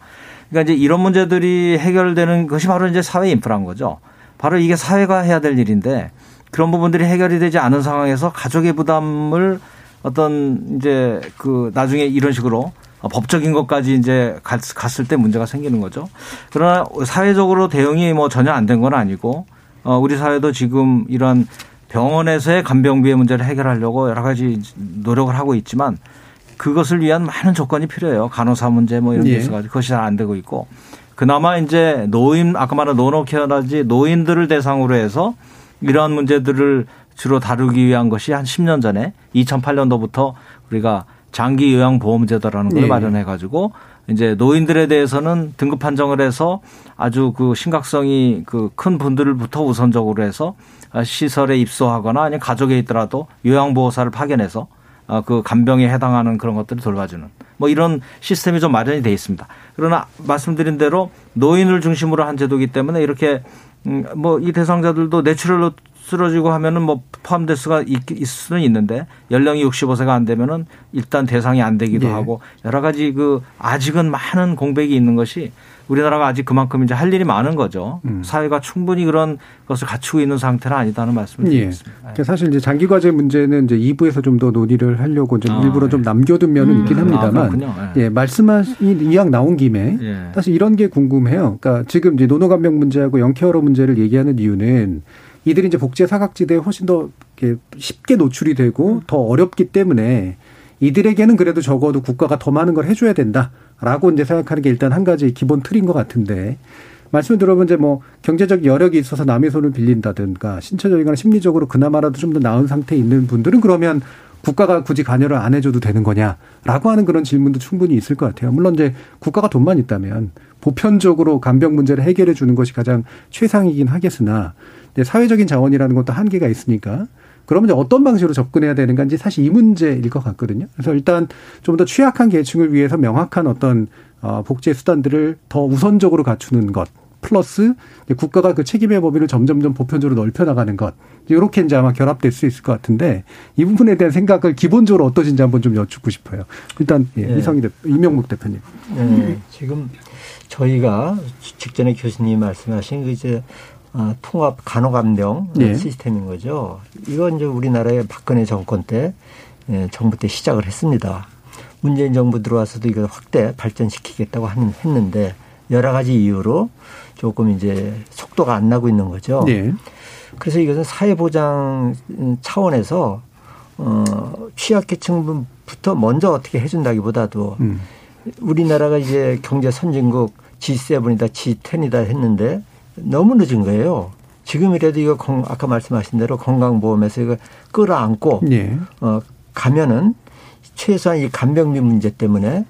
그러니까 이제 이런 문제들이 해결되는 것이 바로 이제 사회 인프라인 거죠. 바로 이게 사회가 해야 될 일인데 그런 부분들이 해결이 되지 않은 상황에서 가족의 부담을 어떤 이제 그 나중에 이런 식으로 법적인 것까지 이제 갔을 때 문제가 생기는 거죠. 그러나 사회적으로 대응이 뭐 전혀 안 된 건 아니고 어, 우리 사회도 지금 이런 병원에서의 간병비의 문제를 해결하려고 여러 가지 노력을 하고 있지만 그것을 위한 많은 조건이 필요해요. 간호사 문제 뭐 이런 게 예. 있어가지고 그것이 잘 안 되고 있고 그나마 이제 노인 아까 말한 노노care라지 노인들을 대상으로 해서 이러한 문제들을 주로 다루기 위한 것이 한 10년 전에 2008년도부터 우리가 장기 요양 보험제도라는 걸 예. 마련해 가지고 이제 노인들에 대해서는 등급 판정을 해서 아주 그 심각성이 그 큰 분들부터 우선적으로 해서 시설에 입소하거나 아니면 가족에 있더라도 요양보호사를 파견해서 어, 그 간병에 해당하는 그런 것들을 돌봐주는 뭐 이런 시스템이 좀 마련이 돼 있습니다. 그러나 말씀드린 대로 노인을 중심으로 한 제도이기 때문에 이렇게 음, 뭐이 대상자들도 내추럴로 쓰러지고 하면은 뭐 포함될 수가 있, 있을 수는 있는데 연령이 65세가 안 되면은 일단 대상이 안 되기도 예. 하고 여러 가지 그 아직은 많은 공백이 있는 것이 우리나라가 아직 그만큼 이제 할 일이 많은 거죠. 음. 사회가 충분히 그런 것을 갖추고 있는 상태는 아니다는 말씀을 예. 드리겠습니다. 그러니까 사실 이제 장기 과제 문제는 이제 2부에서 좀 더 논의를 하려고 좀 아, 일부러 예. 좀 남겨둔 면은 음. 있긴 아, 합니다만, 그렇군요. 예. 예, 말씀하신 이왕 나온 김에 예. 사실 이런 게 궁금해요. 그러니까 지금 이제 노노간병 문제하고 영케어러 문제를 얘기하는 이유는 이들이 이제 복제 사각지대에 훨씬 더 이렇게 쉽게 노출이 되고 더 어렵기 때문에 이들에게는 그래도 적어도 국가가 더 많은 걸 해줘야 된다 라고 이제 생각하는 게 일단 한 가지 기본 틀인 것 같은데 말씀을 들어보면 이제 뭐 경제적 여력이 있어서 남의 손을 빌린다든가 신체적이거나 심리적으로 그나마라도 좀 더 나은 상태에 있는 분들은 그러면 국가가 굳이 관여를 안 해줘도 되는 거냐라고 하는 그런 질문도 충분히 있을 것 같아요. 물론 이제 국가가 돈만 있다면 보편적으로 간병 문제를 해결해 주는 것이 가장 최상이긴 하겠으나 사회적인 자원이라는 것도 한계가 있으니까 그러면 이제 어떤 방식으로 접근해야 되는 건지 사실 이 문제일 것 같거든요. 그래서 일단 좀 더 취약한 계층을 위해서 명확한 어떤 어, 복제 수단들을 더 우선적으로 갖추는 것. 플러스 이제 국가가 그 책임의 범위를 점점점 보편적으로 넓혀 나가는 것 이렇게 이제 아마 결합될 수 있을 것 같은데 이 부분에 대한 생각을 기본적으로 어떠신지 한번 좀 여쭙고 싶어요. 일단 예, 예. 이성희 대 이명묵 대표님. 네, 지금 저희가 직전에 교수님 말씀하신 그 이제 아, 통합 간호감병 예. 시스템인 거죠. 이건 이제 우리나라의 박근혜 정권 때 예, 정부 때 시작을 했습니다. 문재인 정부 들어와서도 이걸 확대 발전시키겠다고 하는 했는데 여러 가지 이유로 조금 이제 속도가 안 나고 있는 거죠. 예. 그래서 이것은 사회보장 차원에서 어, 취약계층부터 먼저 어떻게 해준다기보다도 음. 우리나라가 이제 경제 선진국 G7이다, G10이다 했는데 너무 늦은 거예요. 지금이라도 이거 건- 아까 말씀하신 대로 건강보험에서 이거 끌어안고 예. 어, 가면은 최소한 이 간병비 문제 때문에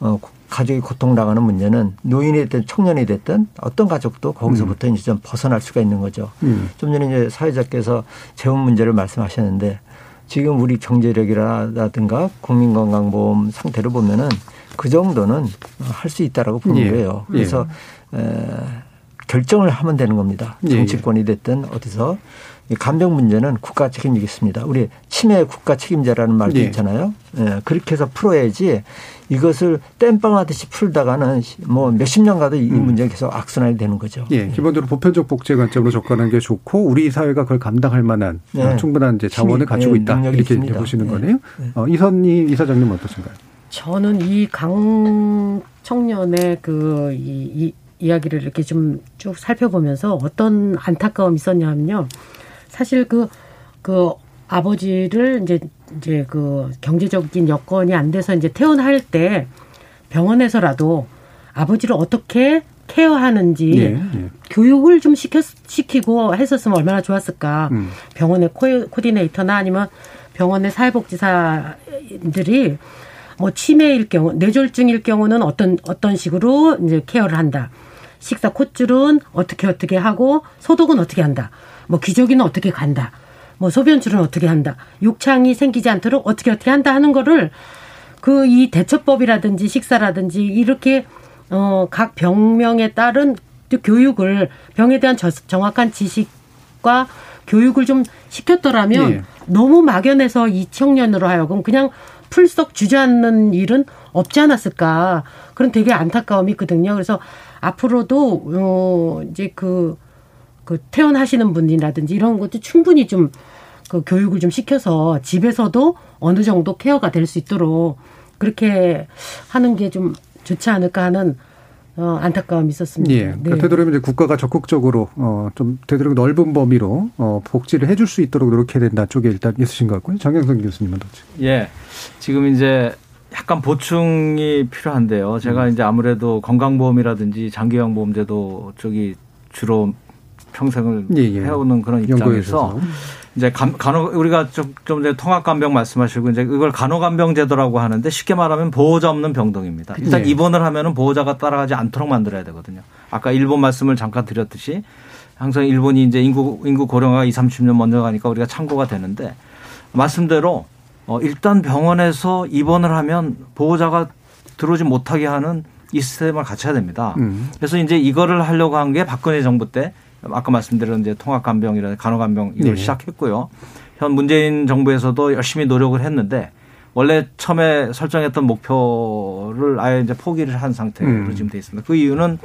어, 가족이 고통당하는 문제는 노인이 됐든 청년이 됐든 어떤 가족도 거기서부터 이제 좀 벗어날 수가 있는 거죠. 음. 좀 전에 이제 사회자께서 재원 문제를 말씀하셨는데 지금 우리 경제력이라든가 국민건강보험 상태를 보면은 그 정도는 할 수 있다라고 보는 예. 거예요. 예. 그래서 에, 결정을 하면 되는 겁니다. 예, 예. 정치권이 됐든 어디서 이 간병 문제는 국가 책임이겠습니다. 우리 치매 국가 책임자라는 말도 예. 있잖아요. 예, 그렇게 해서 풀어야지 이것을 땜빵 하듯이 풀다가는 뭐 몇십 년 가도 이 문제가 계속 악순환이 되는 거죠. 예, 기본적으로 보편적 복제 관점으로 접근하는 게 좋고 우리 사회가 그걸 감당할 만한 네. 어, 충분한 이제 자원을 갖추고 네, 있다 이렇게 있습니다. 보시는 네. 거네요. 네. 어, 이선희 이사장님 어떠신가요? 저는 이 강 청년의 그, 이, 이 이야기를 이렇게 좀 쭉 살펴보면서 어떤 안타까움이 있었냐면요. 사실 그, 그 아버지를 이제, 이제 그 경제적인 여건이 안 돼서 이제 퇴원할 때 병원에서라도 아버지를 어떻게 케어하는지 예, 예. 교육을 좀 시켰, 시키고 했었으면 얼마나 좋았을까. 음. 병원의 코, 코디네이터나 아니면 병원의 사회복지사들이 뭐 치매일 경우, 뇌졸중일 경우는 어떤, 어떤 식으로 이제 케어를 한다. 식사 콧줄은 어떻게 어떻게 하고 소독은 어떻게 한다. 뭐 기저귀는 어떻게 간다. 뭐 소변줄은 어떻게 한다. 욕창이 생기지 않도록 어떻게 어떻게 한다 하는 거를 그 이 대처법이라든지 식사라든지 이렇게 어 각 병명에 따른 또 교육을 병에 대한 저- 정확한 지식과 교육을 좀 시켰더라면 예. 너무 막연해서 이 청년으로 하여금 그냥 풀썩 주저앉는 일은 없지 않았을까 그런 되게 안타까움이 있거든요. 그래서 앞으로도 어 이제 그, 그 퇴원하시는 분이라든지 이런 것도 충분히 좀 그 교육을 좀 시켜서 집에서도 어느 정도 케어가 될 수 있도록 그렇게 하는 게 좀 좋지 않을까 하는 어, 안타까움이 있었습니다. 예. 그러니까 네. 되도록이면 이제 국가가 적극적으로 어, 좀 되도록 넓은 범위로 어, 복지를 해줄 수 있도록 노력해야 된다 쪽에 일단 있으신 것 같고요. 정영선 교수님은 어떻게? 예. 지금 이제 약간 보충이 필요한데요. 제가 음. 이제 아무래도 건강보험이라든지 장기요양보험제도 쪽이 주로 평생을 예, 예. 해오는 그런 입장에서 이제 간, 간호 우리가 좀, 좀 전에 통합간병 말씀하시고 이제 이걸 간호간병제도라고 하는데 쉽게 말하면 보호자 없는 병동입니다. 일단 네. 입원을 하면은 보호자가 따라가지 않도록 만들어야 되거든요. 아까 일본 말씀을 잠깐 드렸듯이 항상 일본이 이제 인구 인구 고령화가 2, 30년 먼저 가니까 우리가 참고가 되는데 말씀대로 어 일단 병원에서 입원을 하면 보호자가 들어오지 못하게 하는 이 시스템을 갖춰야 됩니다. 음. 그래서 이제 이거를 하려고 한 게 박근혜 정부 때 아까 말씀드린 이제 통합간병이라는 간호간병 이걸 네. 시작했고요. 현 문재인 정부에서도 열심히 노력을 했는데 원래 처음에 설정했던 목표를 아예 이제 포기를 한 상태로 음. 지금 돼 있습니다. 그 이유는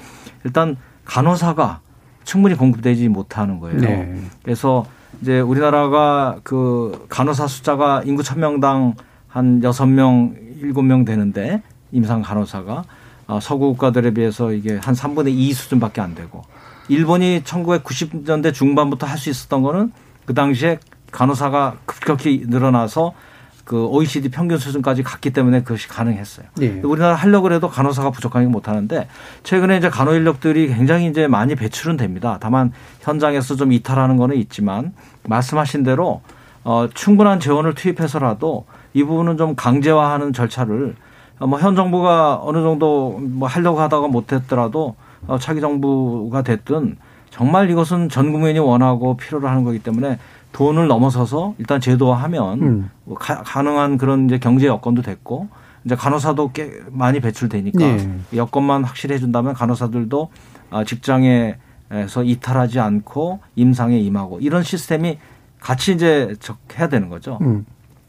일단 간호사가 충분히 공급되지 못하는 거예요. 네. 그래서 이제 우리나라가 그 간호사 숫자가 인구 천명당 한 여섯 명 일곱 명 되는데 임상 간호사가 어, 서구 국가들에 비해서 이게 한 3분의 2 수준밖에 안 되고 일본이 1990년대 중반부터 할 수 있었던 거는 그 당시에 간호사가 급격히 늘어나서 그 OECD 평균 수준까지 갔기 때문에 그것이 가능했어요. 네. 우리나라 하려고 해도 간호사가 부족하게 못 하는데 최근에 이제 간호 인력들이 굉장히 이제 많이 배출은 됩니다. 다만 현장에서 좀 이탈하는 거는 있지만 말씀하신 대로 어 충분한 재원을 투입해서라도 이 부분은 좀 강제화하는 절차를 뭐현 정부가 어느 정도 뭐 하려고 하다가 못 했더라도 어, 차기 정부가 됐든 정말 이것은 전 국민이 원하고 필요로 하는 거기 때문에 돈을 넘어서서 일단 제도화하면 음. 뭐 가, 능한 그런 이제 경제 여건도 됐고 이제 간호사도 꽤 많이 배출되니까 네. 여건만 확실히 해준다면 간호사들도 아, 직장에서 이탈하지 않고 임상에 임하고 이런 시스템이 같이 이제 해야 되는 거죠. 음.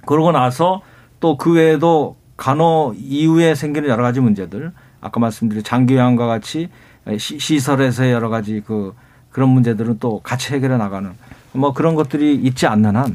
그러고 나서 또 그 외에도 간호 이후에 생기는 여러 가지 문제들 아까 말씀드린 장기요양과 같이 시설에서의 여러 가지 그 그런 문제들은 또 같이 해결해 나가는 뭐 그런 것들이 있지 않는 한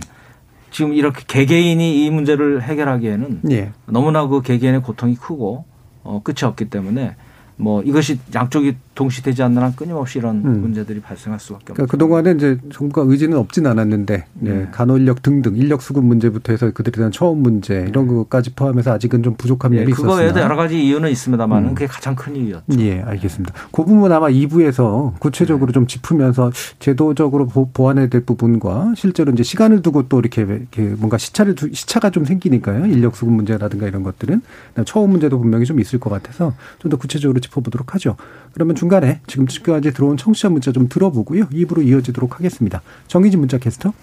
지금 이렇게 개개인이 이 문제를 해결하기에는 예. 너무나 그 개개인의 고통이 크고 어 끝이 없기 때문에 뭐 이것이 양쪽이 동시되지 않는 한 끊임없이 이런 음. 문제들이 발생할 수밖에 그러니까 없는. 그동안에 이제 정부가 의지는 없진 않았는데 네. 네. 간호 인력 등등 인력 수급 문제부터 해서 그들에 대한 처음 문제 이런 네. 것까지 포함해서 아직은 좀 부족한 면이 네. 있었습니다. 그거에도 여러 가지 이유는 있습니다만 음. 그게 가장 큰 이유였죠. 예, 알겠습니다. 그 부분 아마 2부에서 구체적으로 좀 짚으면서 제도적으로 보완해야 될 부분과 실제로 이제 시간을 두고 또 이렇게, 이렇게 뭔가 시차를 두, 시차가 좀 생기니까요. 인력 수급 문제라든가 이런 것들은 처음 문제도 분명히 좀 있을 것 같아서 좀 더 구체적으로 짚어보도록 하죠. 그러면 중 간에 지금까지 들어온 청취자 문자 좀 들어보고요. 입으로 이어지도록 하겠습니다. 정희진 문자 캐스터.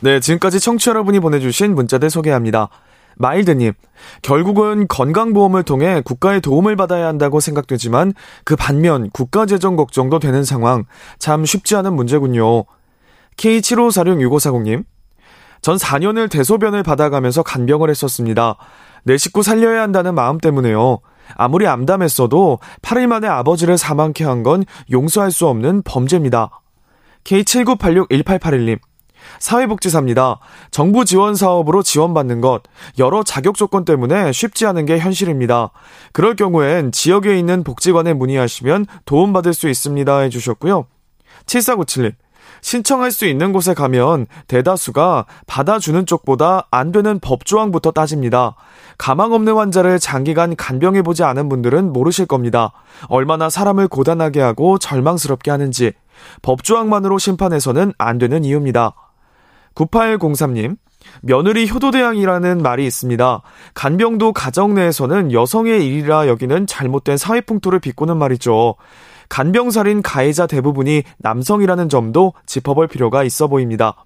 네, 지금까지 청취자 여러분이 보내주신 문자들 소개합니다. 마일드님, 결국은 건강보험을 통해 국가의 도움을 받아야 한다고 생각되지만 그 반면 국가 재정 걱정도 되는 상황 참 쉽지 않은 문제군요. K75466540님, 전 4년을 대소변을 받아가면서 간병을 했었습니다. 내 식구 살려야 한다는 마음 때문에요. 아무리 암담했어도 8일 만에 아버지를 사망케 한 건 용서할 수 없는 범죄입니다. K79861881님. 사회복지사입니다. 정부 지원 사업으로 지원받는 것, 여러 자격 조건 때문에 쉽지 않은 게 현실입니다. 그럴 경우엔 지역에 있는 복지관에 문의하시면 도움받을 수 있습니다. 해주셨고요. 7497님. 신청할 수 있는 곳에 가면 대다수가 받아주는 쪽보다 안 되는 법조항부터 따집니다. 가망 없는 환자를 장기간 간병해보지 않은 분들은 모르실 겁니다. 얼마나 사람을 고단하게 하고 절망스럽게 하는지. 법조항만으로 심판해서는 안 되는 이유입니다. 9803님, 며느리 효도대항이라는 말이 있습니다. 간병도 가정 내에서는 여성의 일이라 여기는 잘못된 사회 풍토를 비꼬는 말이죠. 간병살인 가해자 대부분이 남성이라는 점도 짚어볼 필요가 있어 보입니다.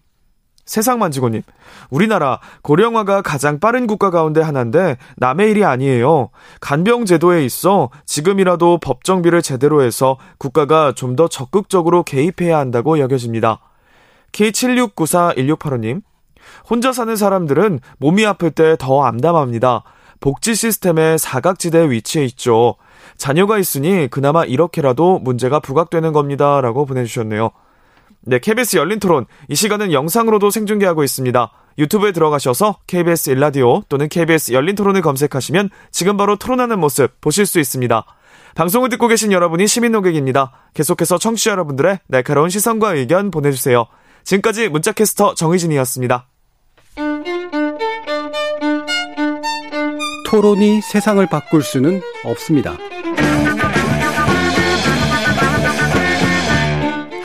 세상 만지고님, 우리나라 고령화가 가장 빠른 국가 가운데 하나인데 남의 일이 아니에요. 간병 제도에 있어 지금이라도 법 정비를 제대로 해서 국가가 좀 더 적극적으로 개입해야 한다고 여겨집니다. K76941685님, 혼자 사는 사람들은 몸이 아플 때 더 암담합니다. 복지 시스템의 사각지대에 위치해 있죠. 자녀가 있으니 그나마 이렇게라도 문제가 부각되는 겁니다. 라고 보내주셨네요. 네, KBS 열린 토론. 이 시간은 영상으로도 생중계하고 있습니다. 유튜브에 들어가셔서 KBS 일라디오 또는 KBS 열린 토론을 검색하시면 지금 바로 토론하는 모습 보실 수 있습니다. 방송을 듣고 계신 여러분이 시민 농객입니다. 계속해서 청취자 여러분들의 날카로운 시선과 의견 보내주세요. 지금까지 문자캐스터 정희진이었습니다. 토론이 세상을 바꿀 수는 없습니다.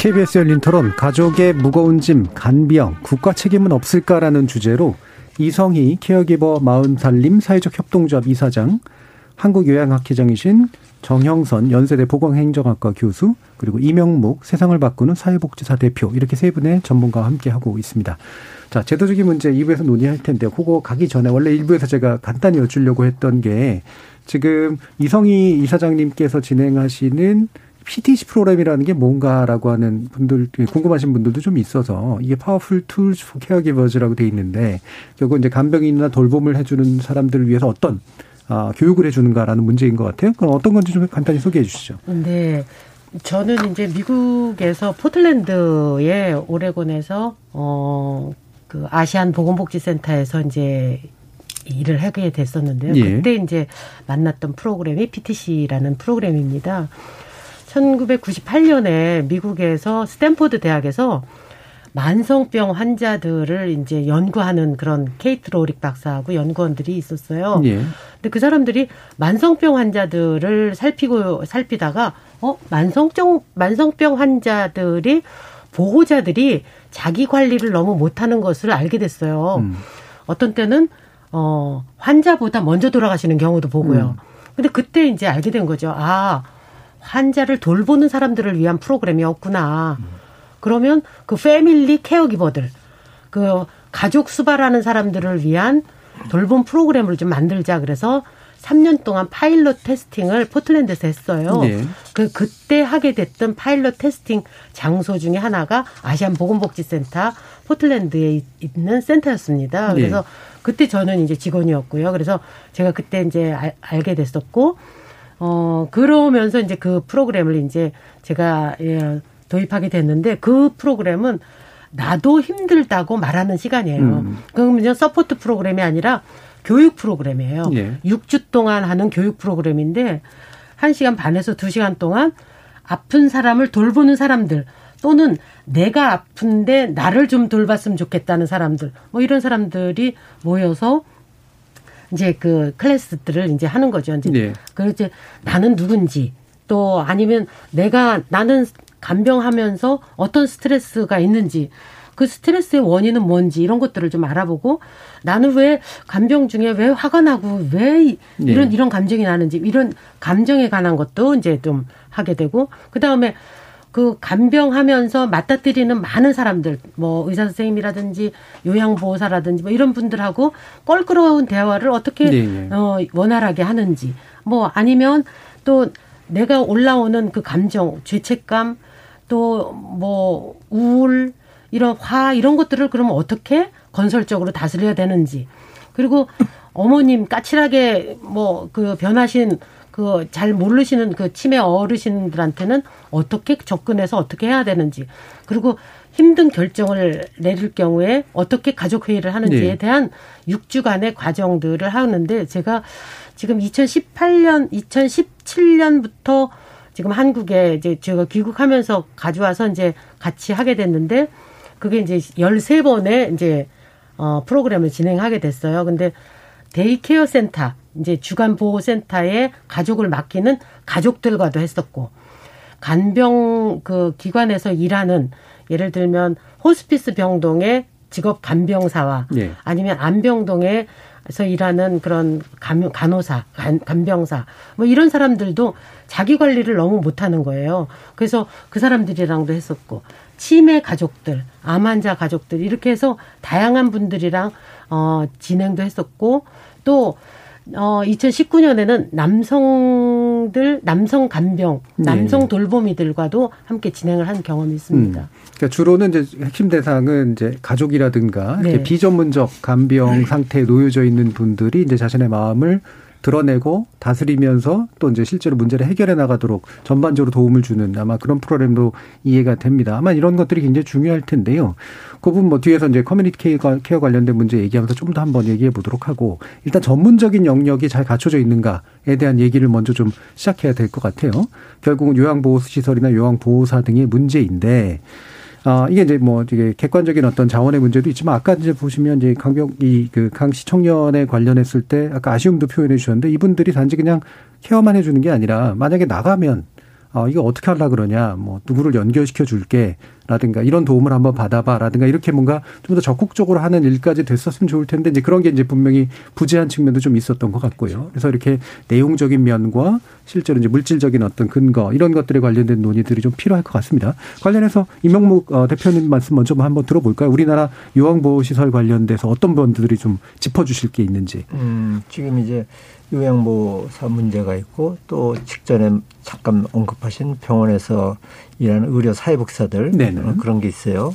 KBS 열린 토론 가족의 무거운 짐 간병 국가 책임은 없을까라는 주제로 이성희 케어기버 마흔살림 사회적 협동조합 이사장 한국요양학회장이신 정형선 연세대 보건행정학과 교수 그리고 이명묵 세상을 바꾸는 사회복지사 대표 이렇게 세 분의 전문가와 함께 하고 있습니다. 자 제도적인 문제 2부에서 논의할 텐데 그거 가기 전에 원래 1부에서 제가 간단히 여쭈려고 했던 게 지금 이성희 이사장님께서 진행하시는 PTC 프로그램이라는 게 뭔가라고 하는 분들 궁금하신 분들도 좀 있어서 이게 Powerful Tools for Caregivers라고 돼 있는데 결국 이제 간병인이나 돌봄을 해주는 사람들을 위해서 어떤 아, 교육을 해주는가라는 문제인 것 같아요. 그럼 어떤 건지 좀 간단히 소개해 주시죠. 네. 저는 이제 미국에서 포틀랜드의 오레곤에서 어, 그 아시안 보건복지센터에서 이제 일을 하게 됐었는데요. 예. 그때 이제 만났던 프로그램이 PTC라는 프로그램입니다. 1998년에 미국에서 스탠포드 대학에서 만성병 환자들을 이제 연구하는 그런 케이트 로릭 박사하고 연구원들이 있었어요. 예. 근데 그 사람들이 만성병 환자들을 살피고 살피다가 어 만성병 만성병 환자들이 보호자들이 자기 관리를 너무 못하는 것을 알게 됐어요. 음. 어떤 때는 어 환자보다 먼저 돌아가시는 경우도 보고요. 음. 근데 그때 이제 알게 된 거죠. 아 환자를 돌보는 사람들을 위한 프로그램이었구나. 음. 그러면 그 패밀리 케어기버들, 그 가족 수발하는 사람들을 위한 돌봄 프로그램을 좀 만들자 그래서 3년 동안 파일럿 테스팅을 포틀랜드에서 했어요. 네. 그 그때 하게 됐던 pilot testing 장소 중에 하나가 아시안 보건복지센터 포틀랜드에 있는 센터였습니다. 네. 그래서 네. 그때 저는 이제 직원이었고요. 그래서 제가 그때 이제 알, 알게 됐었고 어 그러면서 이제 그 프로그램을 이제 제가 예, 도입하게 됐는데 그 프로그램은 나도 힘들다고 말하는 시간이에요. 음. 그러면 support 프로그램이 아니라 교육 프로그램이에요. 예. 6주 동안 하는 교육 프로그램인데 1시간 반에서 2시간 동안 아픈 사람을 돌보는 사람들 또는 내가 아픈데 나를 좀 돌봤으면 좋겠다는 사람들 뭐 이런 사람들이 모여서 이제 그 클래스들을 이제 하는 거죠. 이제 네. 그 이제 나는 누군지 또 아니면 내가 나는 간병하면서 어떤 스트레스가 있는지 그 스트레스의 원인은 뭔지 이런 것들을 좀 알아보고 나는 왜 간병 중에 왜 화가 나고 왜 이런 네. 이런 감정이 나는지 이런 감정에 관한 것도 이제 좀 하게 되고 그다음에 그 간병하면서 맞닥뜨리는 많은 사람들 뭐 의사 선생님이라든지 요양보호사라든지 뭐 이런 분들하고 껄끄러운 대화를 어떻게 네. 어 원활하게 하는지 뭐 아니면 또 내가 올라오는 그 감정 죄책감 또 뭐 우울 이런 화 이런 것들을 그러면 어떻게 건설적으로 다스려야 되는지 그리고 어머님 까칠하게 뭐 그 변하신 그 잘 모르시는 그 치매 어르신들한테는 어떻게 접근해서 어떻게 해야 되는지 그리고 힘든 결정을 내릴 경우에 어떻게 가족 회의를 하는지에 네. 대한 6주간의 과정들을 하는데 제가 지금 2018년 2017년부터 지금 한국에 이제 제가 귀국하면서 가져와서 이제 같이 하게 됐는데 그게 이제 13번의 이제 어 프로그램을 진행하게 됐어요. 근데 day care 센터 이제 주간 보호 센터에 가족을 맡기는 가족들과도 했었고 간병 그 기관에서 일하는 예를 들면 호스피스 병동의 직업 간병사와 네. 아니면 암병동에 서 일하는 그런 간, 간호사, 간, 간병사 뭐 이런 사람들도 자기 관리를 너무 못하는 거예요. 그래서 그 사람들이랑도 했었고 치매 가족들, 암 환자 가족들 이렇게 해서 다양한 분들이랑 어 진행도 했었고 또 어, 2019년에는 남성들, 남성 간병, 네. 남성 돌보미들과도 함께 진행을 한 경험이 있습니다. 음. 그러니까 주로는 이제 핵심 대상은 이제 가족이라든가 네. 비전문적 간병 상태에 놓여져 있는 분들이 이제 자신의 마음을 드러내고 다스리면서 또 이제 실제로 문제를 해결해 나가도록 전반적으로 도움을 주는 아마 그런 프로그램으로 이해가 됩니다. 아마 이런 것들이 굉장히 중요할 텐데요. 그 부분 뭐 뒤에서 이제 community care, 관련된 문제 얘기하면서 좀 더 한번 얘기해 보도록 하고 일단 전문적인 영역이 잘 갖춰져 있는가에 대한 얘기를 먼저 좀 시작해야 될 것 같아요. 결국은 요양보호시설이나 요양보호사 등의 문제인데 아, 이게 이제 뭐 이게 객관적인 어떤 자원의 문제도 있지만 아까 이제 보시면 이제 강병 이그 강씨 청년에 관련했을 때 아까 아쉬움도 표현해 주셨는데 이분들이 단지 그냥 케어만 해 주는 게 아니라 만약에 나가면 어, 이거 어떻게 하려 그러냐, 뭐, 누구를 연결시켜 줄게, 라든가, 이런 도움을 한번 받아봐, 라든가, 이렇게 뭔가 좀 더 적극적으로 하는 일까지 됐었으면 좋을 텐데, 이제 그런 게 이제 분명히 부재한 측면도 좀 있었던 것 같고요. 그래서 이렇게 내용적인 면과 실제로 이제 물질적인 어떤 근거, 이런 것들에 관련된 논의들이 좀 필요할 것 같습니다. 관련해서 이명묵 어, 대표님 말씀 먼저 한번 들어볼까요? 우리나라 요양보호시설 관련돼서 어떤 분들이 좀 짚어주실 게 있는지. 음, 지금 이제 요양보호사 문제가 있고 또 직전에 잠깐 언급하신 병원에서 일하는 의료 사회복사들 네네. 어, 그런 게 있어요.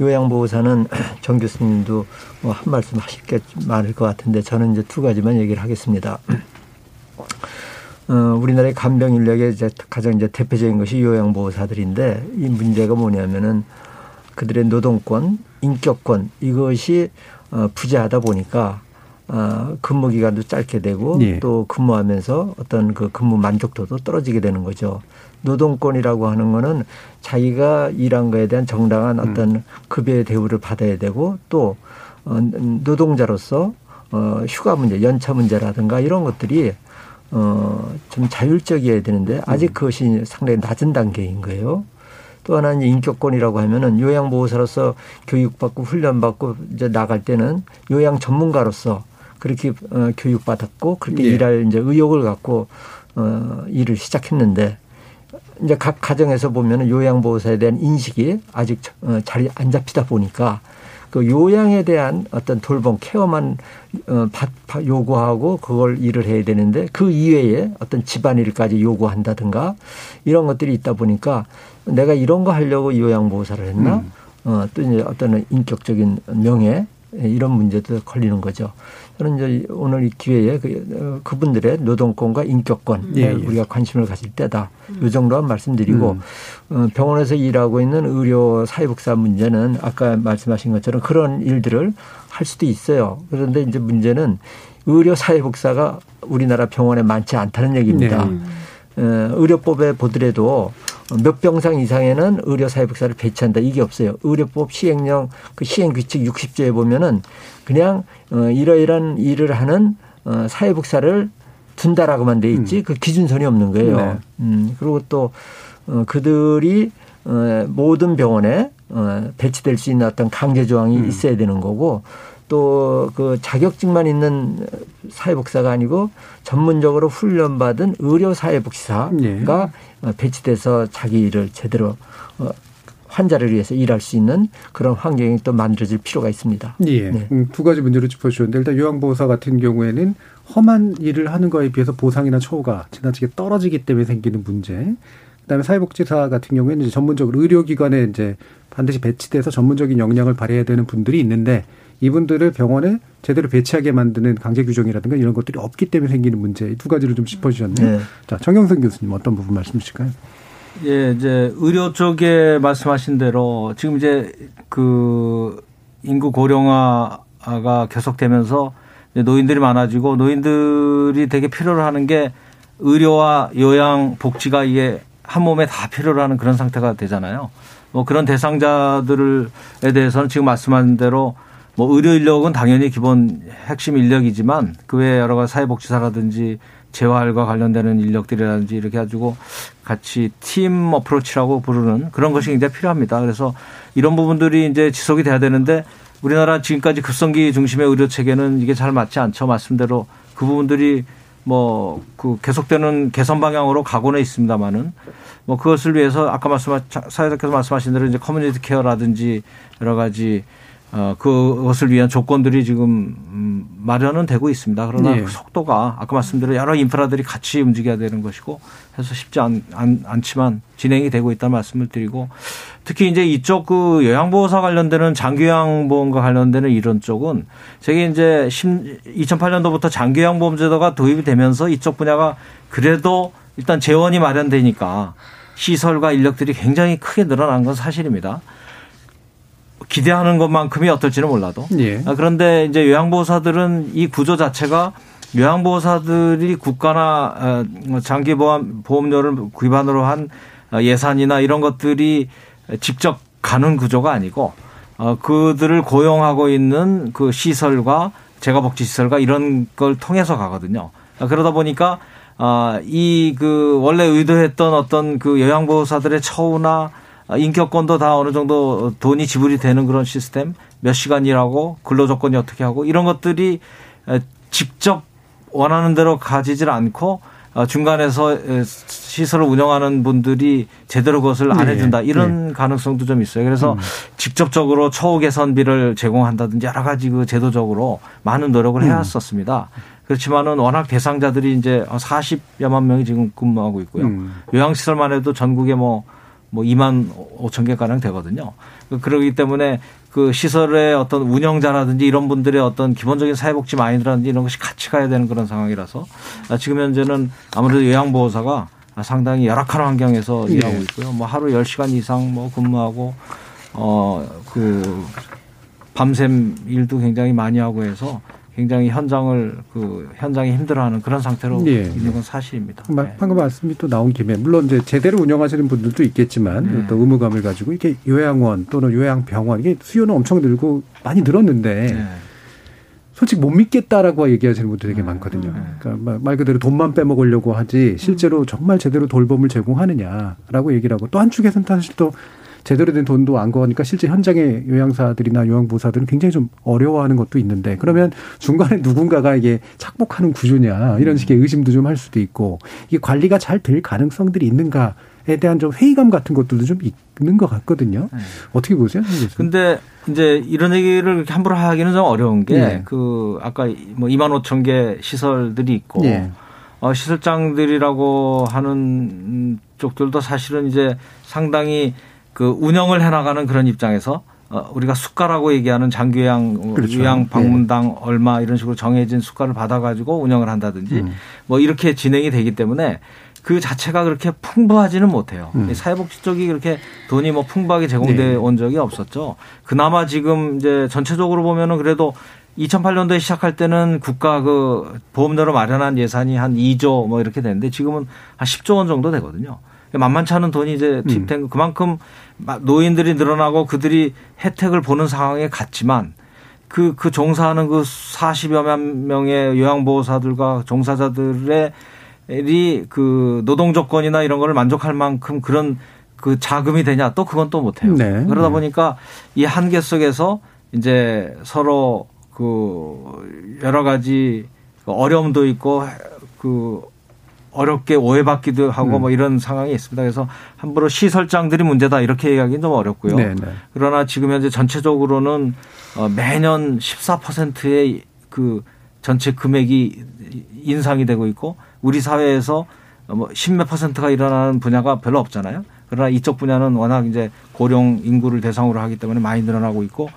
요양보호사는 <clears throat> 정 교수님도 뭐 한 말씀 하실 게 많을 것 같은데 저는 이제 두 가지만 얘기를 하겠습니다. <clears throat> 어, 우리나라의 간병 인력의 이제 가장 이제 대표적인 것이 요양보호사들인데 이 문제가 뭐냐면은 그들의 노동권, 인격권 이것이 어, 부재하다 보니까 어, 근무 기간도 짧게 되고 예. 또 근무하면서 어떤 그 근무 만족도도 떨어지게 되는 거죠. 노동권이라고 하는 거는 자기가 일한 거에 대한 정당한 어떤 급여의 대우를 받아야 되고 또 어, 노동자로서 어, 휴가 문제, 연차 문제라든가 이런 것들이 어, 좀 자율적이어야 되는데 아직 그것이 상당히 낮은 단계인 거예요. 또 하나는 인격권이라고 하면은 요양보호사로서 교육받고 훈련받고 이제 나갈 때는 요양 전문가로서 그렇게 어, 교육받았고 그렇게 예. 일할 이제 의욕을 갖고 어, 일을 시작했는데 이제 각 가정에서 보면은 요양보호사에 대한 인식이 아직 어, 잘안 잡히다 보니까 그 요양에 대한 어떤 돌봄 케어만 어, 받- 요구하고 그걸 일을 해야 되는데 그 이외에 어떤 집안일까지 요구한다든가 이런 것들이 있다 보니까 내가 이런 거 하려고 요양보호사를 했나 음. 어, 또 이제 어떤 인격적인 명예 이런 문제도 걸리는 거죠. 저는 이제 오늘 이 기회에 그, 어, 그분들의 노동권과 인격권 예, 예. 우리가 관심을 가질 때다. 이 정도만 말씀드리고 음. 어, 병원에서 일하고 있는 의료 사회복사 문제는 아까 말씀하신 것처럼 그런 일들을 할 수도 있어요. 그런데 이제 문제는 의료 사회복사가 우리나라 병원에 많지 않다는 얘기입니다. 네. 어, 의료법에 보더라도 몇 병상 이상에는 의료 사회복사를 배치한다 이게 없어요. 의료법 시행령 그 시행 규칙 60조에 보면은 그냥 어, 이러이러한 일을 하는 어, 사회복사를 둔다라고만 돼 있지 그 기준선이 없는 거예요. 네. 음, 그리고 또 어, 그들이 어, 모든 병원에 어, 배치될 수 있는 어떤 강제 조항이 음. 있어야 되는 거고 또 그 자격증만 있는 사회복사가 아니고 전문적으로 훈련받은 의료 사회복지사가 예. 어, 배치돼서 자기 일을 제대로 어, 환자를 위해서 일할 수 있는 그런 환경이 또 만들어질 필요가 있습니다. 예. 네. 음, 두 가지 문제를 짚어주셨는데 일단 요양보호사 같은 경우에는 험한 일을 하는 거에 비해서 보상이나 처우가 지나치게 떨어지기 때문에 생기는 문제. 그다음에 사회복지사 같은 경우에는 이제 전문적으로 의료기관에 이제 반드시 배치돼서 전문적인 역량을 발휘해야 되는 분들이 있는데 이분들을 병원에 제대로 배치하게 만드는 강제 규정이라든가 이런 것들이 없기 때문에 생기는 문제 이두 가지를 좀 짚어주셨네요. 네. 자 정영선 교수님 어떤 부분 말씀 주실까요? 예, 이제 의료 쪽에 말씀하신 대로 지금 이제 그 인구 고령화가 계속되면서 노인들이 많아지고 노인들이 되게 필요로 하는 게 의료와 요양 복지가 이게 한 몸에 다 필요로 하는 그런 상태가 되잖아요. 뭐 그런 대상자들에 대해서는 지금 말씀하신 대로 뭐 의료 인력은 당연히 기본 핵심 인력이지만 그 외에 여러 가지 사회복지사라든지 재활과 관련되는 인력들이라든지 이렇게 가지고 같이 팀 어프로치라고 부르는 그런 것이 굉장히 필요합니다. 그래서 이런 부분들이 이제 지속이 돼야 되는데 우리나라 지금까지 급성기 중심의 의료 체계는 이게 잘 맞지 않죠. 말씀대로 그 부분들이 뭐 그 계속되는 개선 방향으로 가고는 있습니다만은 뭐 그것을 위해서 아까 말씀 사회자께서 말씀하신 대로 이제 커뮤니티 케어라든지 여러 가지 어, 그것을 위한 조건들이 지금 음, 마련은 되고 있습니다. 그러나 네. 그 속도가 아까 말씀드린 여러 인프라들이 같이 움직여야 되는 것이고 해서 쉽지 않, 않, 않 지만 진행이 되고 있다는 말씀을 드리고 특히 이제 이쪽 그 요양보호사 관련되는 장기요양보험과 관련되는 이런 쪽은 저게 이제 2008년도부터 장기요양보험제도가 도입이 되면서 이쪽 분야가 그래도 일단 재원이 마련되니까 시설과 인력들이 굉장히 크게 늘어난 건 사실입니다. 기대하는 것만큼이 어떨지는 몰라도. 예. 아, 그런데 이제 요양보호사들은 이 구조 자체가 요양보호사들이 국가나 어, 장기보험 보험료를 기반으로 한 어, 예산이나 이런 것들이 직접 가는 구조가 아니고 어, 그들을 고용하고 있는 그 시설과 재가복지 시설과 이런 걸 통해서 가거든요. 아, 그러다 보니까 아, 이그 원래 의도했던 어떤 그 요양보호사들의 처우나 인격권도 다 어느 정도 돈이 지불이 되는 그런 시스템, 몇 시간 일하고 근로 조건이 어떻게 하고 이런 것들이 직접 원하는 대로 가지질 않고 어, 중간에서 시설을 운영하는 분들이 제대로 그것을 안 네. 해준다 이런 네. 가능성도 좀 있어요. 그래서 음. 직접적으로 처우 개선비를 제공한다든지 여러 가지 그 제도적으로 많은 노력을 음. 해왔었습니다. 그렇지만은 워낙 대상자들이 이제 40여만 명이 지금 근무하고 있고요. 음. 요양시설만 해도 전국에 뭐, 뭐 2만 5천 개 가량 되거든요. 그러기 때문에 그 시설의 어떤 운영자라든지 이런 분들의 어떤 기본적인 사회복지 마인드라든지 이런 것이 같이 가야 되는 그런 상황이라서 지금 현재는 아무래도 요양보호사가 상당히 열악한 환경에서 예. 일하고 있고요. 뭐 하루 10시간 이상 뭐 근무하고 어, 그 밤샘 일도 굉장히 많이 하고 해서 굉장히 현장을 그 현장이 힘들어하는 그런 상태로 예. 있는 건 사실입니다. 마- 네. 방금 말씀이 또 나온 김에 물론 이제 제대로 운영하시는 분들도 있겠지만 네. 또 의무감을 가지고 이게 요양원 또는 요양병원 이게 수요는 엄청 늘고 많이 늘었는데 네. 솔직히 못 믿겠다라고 얘기하시는 분들이 되게 많거든요. 네. 그러니까 말- 말 그대로 돈만 빼먹으려고 하지 실제로 정말 제대로 돌봄을 제공하느냐라고 얘기를 하고 또 한쪽에서는 사실 또 제대로 된 돈도 안 거니까 실제 현장의 요양사들이나 요양보호사들은 굉장히 좀 어려워하는 것도 있는데 그러면 중간에 누군가가 이게 착복하는 구조냐 이런 식의 의심도 좀 할 수도 있고 이게 관리가 잘 될 가능성들이 있는가 에 대한 좀 회의감 같은 것들도 좀 있는 것 같거든요. 어떻게 보세요? 근데 이제 이런 얘기를 함부로 하기는 좀 어려운 게 예. 그 아까 뭐 2만 5천 개 시설들이 있고 예. 어, 시설장들이라고 하는 쪽들도 사실은 이제 상당히 그 운영을 해나가는 그런 입장에서 어, 우리가 수가라고 얘기하는 장교양 그렇죠. 요양 방문당 얼마 이런 식으로 정해진 수가를 받아가지고 운영을 한다든지 음. 뭐 이렇게 진행이 되기 때문에 그 자체가 그렇게 풍부하지는 못해요. 음. 사회복지 쪽이 그렇게 돈이 뭐 풍부하게 제공돼 네. 온 적이 없었죠. 그나마 지금 이제 전체적으로 보면은 그래도 2008년도에 시작할 때는 국가 그 보험료로 마련한 예산이 한 2조 뭐 이렇게 되는데 지금은 한 10조 원 정도 되거든요. 만만치 않은 돈이 이제 투입된 거 그만큼 노인들이 늘어나고 그들이 혜택을 보는 상황에 갔지만 그, 그 종사하는 그 40여만 명의 요양보호사들과 종사자들의 그 노동 조건이나 이런 거를 만족할 만큼 그런 그 자금이 되냐 또 그건 또 못해요. 네. 그러다 네. 보니까 이 한계 속에서 이제 서로 그 여러 가지 어려움도 있고 그 어렵게 오해받기도 하고 음. 뭐 이런 상황이 있습니다. 그래서 함부로 시설장들이 문제다 이렇게 얘기하기는 좀 어렵고요. 네, 네. 그러나 지금 현재 전체적으로는 어, 매년 14%의 그 전체 금액이 인상이 되고 있고 우리 사회에서 뭐 10몇 퍼센트가 일어나는 분야가 별로 없잖아요. 그러나 이쪽 분야는 워낙 이제 고령 인구를 대상으로 하기 때문에 많이 늘어나고 있고